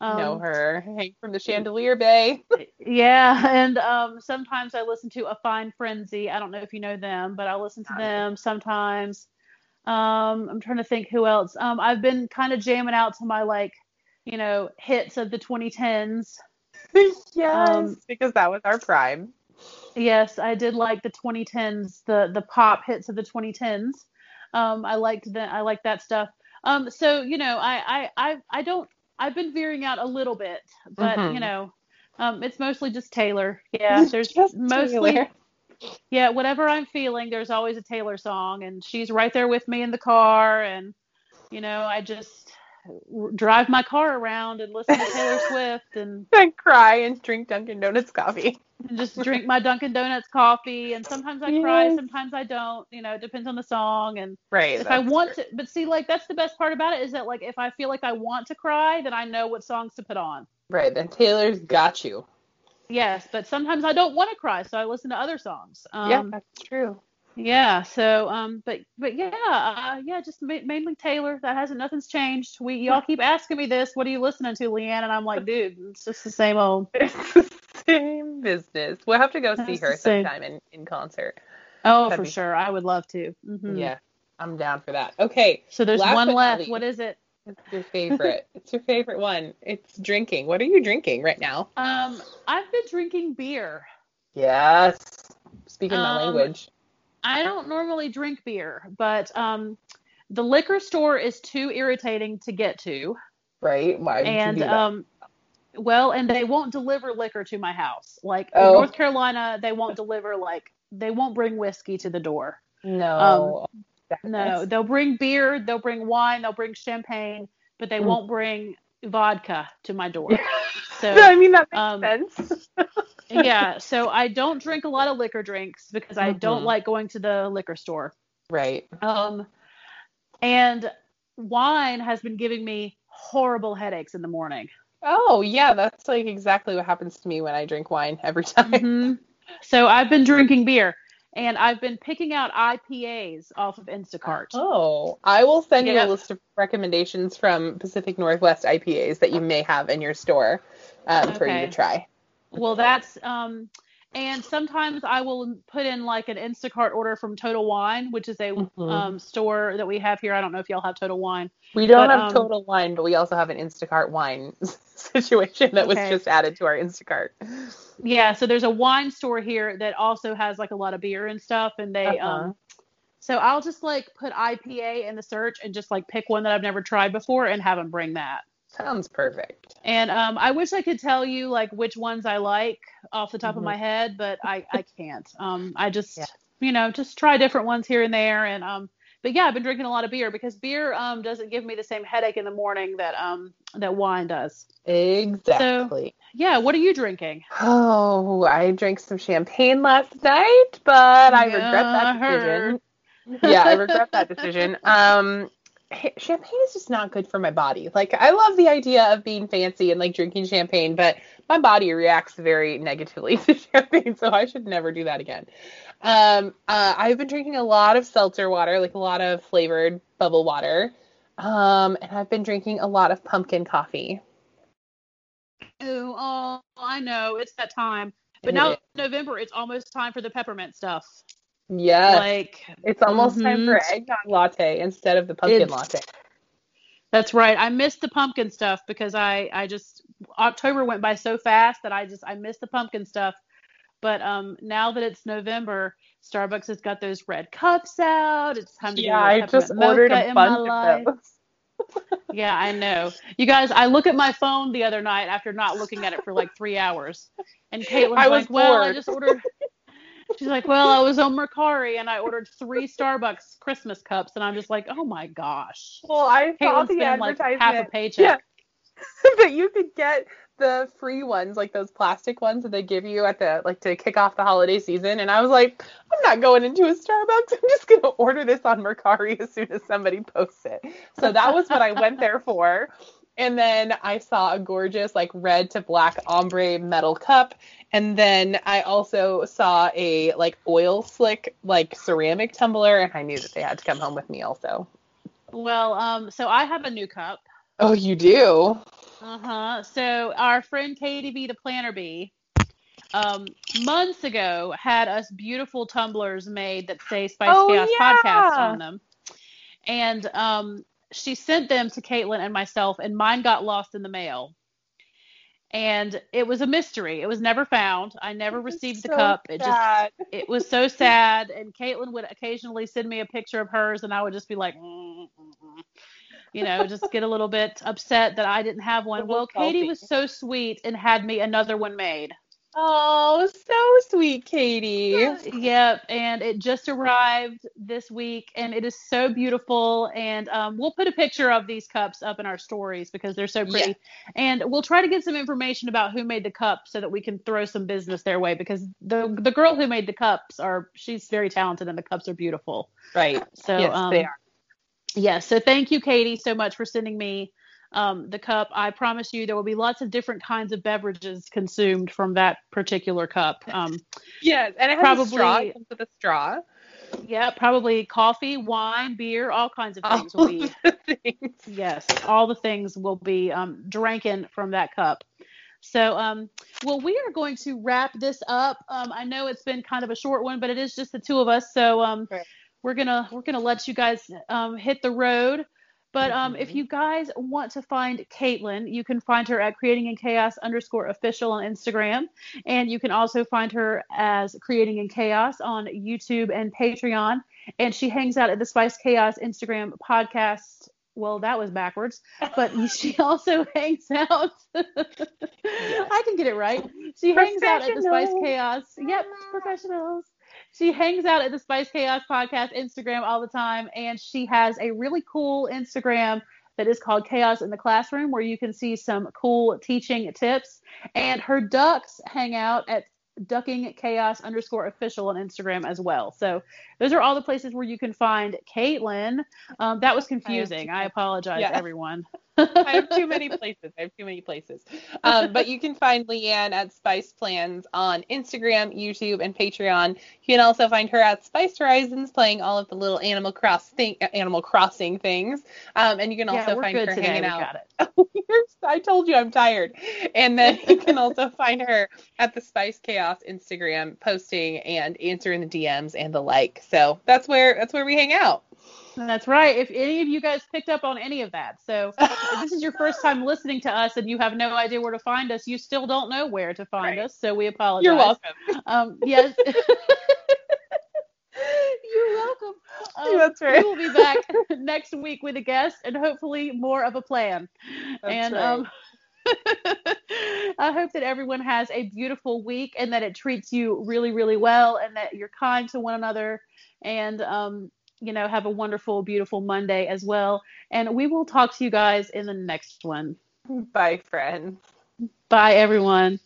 Um, know her, Hank from the Chandelier Bay. Yeah, and um, sometimes I listen to A Fine Frenzy. I don't know if you know them, but I'll listen to them sometimes. Um, I'm trying to think who else. Um, I've been kind of jamming out to my like, you know, hits of the 2010s. yes, Um, because that was our prime. Yes, I did like the 2010s, the the pop hits of the 2010s. Um, I liked that. I like that stuff. Um, so you know, I I I I don't. I've been veering out a little bit, but Mhm. you know, um, it's mostly just Taylor. Yeah, there's Just mostly. Taylor. Yeah, whatever I'm feeling, there's always a Taylor song, and she's right there with me in the car, and you know, I just drive my car around and listen to Taylor Swift, and and cry and drink Dunkin' Donuts coffee. and just drink my Dunkin' Donuts coffee. And sometimes I cry, sometimes I don't. You know, it depends on the song. And right. If I want to, but see, like that's the best part about it is that like if I feel like I want to cry, then I know what songs to put on. Right. Then Taylor's got you. Yes, but sometimes I don't want to cry, so I listen to other songs. Um, yeah, that's true. Yeah. So, um, but but yeah, uh, yeah, just ma- mainly Taylor. That hasn't nothing's changed. We y'all keep asking me this. What are you listening to, Leanne? And I'm like, dude, it's just the same old. It's the same business. We'll have to go see her sometime in in concert. Oh, That'd for sure. I would love to. Mm-hmm. Yeah, I'm down for that. Okay. So there's one left. What is it? It's your favorite. it's your favorite one. It's drinking. What are you drinking right now? Um, I've been drinking beer. Yes. Speaking um, my language. I don't normally drink beer, but um, the liquor store is too irritating to get to. Right. Why? and um, well, and they won't deliver liquor to my house. Like oh. in North Carolina, they won't deliver like they won't bring whiskey to the door. No. Um, no, they'll bring beer, they'll bring wine, they'll bring champagne, but they mm. won't bring vodka to my door. So I mean that makes um, sense. yeah, so I don't drink a lot of liquor drinks because I mm-hmm. don't like going to the liquor store. Right. Um and wine has been giving me horrible headaches in the morning. Oh, yeah, that's like exactly what happens to me when I drink wine every time. Mm-hmm. So I've been drinking beer and I've been picking out IPAs off of Instacart. Oh, I will send you a list of recommendations from Pacific Northwest IPAs that you may have in your store um, okay. for you to try. Well, that's um, and sometimes I will put in like an Instacart order from Total Wine, which is a mm-hmm. um, store that we have here. I don't know if y'all have Total Wine. We don't but, have um, Total Wine, but we also have an Instacart wine situation that okay. was just added to our Instacart. Yeah, so there's a wine store here that also has like a lot of beer and stuff, and they uh-huh. um. So I'll just like put IPA in the search and just like pick one that I've never tried before and have them bring that. Sounds perfect. And um, I wish I could tell you like which ones I like off the top mm-hmm. of my head, but I I can't. Um, I just yeah. you know just try different ones here and there, and um, but yeah, I've been drinking a lot of beer because beer um doesn't give me the same headache in the morning that um that wine does. Exactly. So, yeah, what are you drinking? Oh, I drank some champagne last night, but I regret that decision. yeah, I regret that decision. Um champagne is just not good for my body. Like I love the idea of being fancy and like drinking champagne, but my body reacts very negatively to champagne, so I should never do that again. Um, uh, I've been drinking a lot of seltzer water, like a lot of flavored bubble water. Um, and I've been drinking a lot of pumpkin coffee. Ooh, oh, I know. It's that time. But now November, it's almost time for the peppermint stuff. Yes. Like it's almost mm-hmm. time for mm-hmm. eggnog latte instead of the pumpkin it's, latte. That's right. I missed the pumpkin stuff because I I just October went by so fast that I just I missed the pumpkin stuff. But um now that it's November, Starbucks has got those red cups out. It's time to yeah, get I just ordered a bunch of those. yeah, I know. You guys, I look at my phone the other night after not looking at it for like three hours, and Caitlin's like, "Well, I just ordered." She's like, well, I was on Mercari and I ordered three Starbucks Christmas cups, and I'm just like, oh my gosh. Well, I saw the advertisement. Like half a paycheck. Yeah. that you could get the free ones, like those plastic ones that they give you at the like to kick off the holiday season. And I was like, I'm not going into a Starbucks. I'm just gonna order this on Mercari as soon as somebody posts it. So that was what I went there for. And then I saw a gorgeous like red to black ombre metal cup. And then I also saw a like oil slick like ceramic tumbler and I knew that they had to come home with me also. Well, um so I have a new cup. Oh, you do? Uh-huh. So our friend Katie B the planner bee um, months ago had us beautiful tumblers made that say Spiced oh, Chaos yeah. podcast on them. And um, she sent them to Caitlin and myself, and mine got lost in the mail. And it was a mystery. It was never found. I never received the cup. It sad. just it was so sad. And Caitlin would occasionally send me a picture of hers, and I would just be like, mm, mm, mm. you know, just get a little bit upset that I didn't have one. Well, Katie was so sweet and had me another one made. Oh, so sweet, Katie. Yep, and it just arrived this week, and it is so beautiful. And um, we'll put a picture of these cups up in our stories because they're so pretty. Yeah. And we'll try to get some information about who made the cups so that we can throw some business their way because the the girl who made the cups are she's very talented and the cups are beautiful. Right. So yes, um, they are. Yes. Yeah, so thank you, Katie, so much for sending me um, the cup. I promise you there will be lots of different kinds of beverages consumed from that particular cup. Um, yes, and it has probably, a straw. With a straw. Yeah, probably coffee, wine, beer, all kinds of things all will be. Things. Yes, all the things will be um, drinking from that cup. So, um, well, we are going to wrap this up. Um, I know it's been kind of a short one, but it is just the two of us. So, um, right. we're gonna we're gonna let you guys um, hit the road. But um, if mm-hmm. you guys want to find Caitlin, you can find her at creating in chaos underscore official on Instagram. And you can also find her as creating in chaos on YouTube and Patreon. And she hangs out at the Spiced Chaos Instagram podcast. Well, that was backwards, but she also hangs out. I can get it right. She hangs out at the Spiced Chaos. Yep, professionals she hangs out at the Spiced Chaos podcast Instagram all the time, and she has a really cool Instagram that is called Chaos in the Classroom, where you can see some cool teaching tips. And her ducks hang out at ducking chaos underscore official on Instagram as well. So those are all the places where you can find Caitlin. Um, that was confusing. I, apologize, yeah. everyone. I have too many places. I have too many places. Um, but you can find Leanne at Spice Plans on Instagram, YouTube, and Patreon. You can also find her at Spice Horizons, playing all of the little Animal Cross thing, Animal Crossing things. Um, and you can also yeah, find her today. hanging we out. I told you I'm tired. And then you can also find her at the Spiced Chaos Instagram, posting and answering the DMs and the like. So that's where that's where we hang out. That's right. If any of you guys picked up on any of that. So if this is your first time listening to us and you have no idea where to find us, you still don't know where to find right. us. So we apologize. You're welcome. Um, yes. You're welcome. Um, That's right. We will be back next week with a guest and hopefully more of a plan. That's and right. um, I hope that everyone has a beautiful week and that it treats you really, really well and that you're kind to one another. And um, you know, have a wonderful, beautiful Monday as well. And we will talk to you guys in the next one. Bye, friends. Bye, everyone.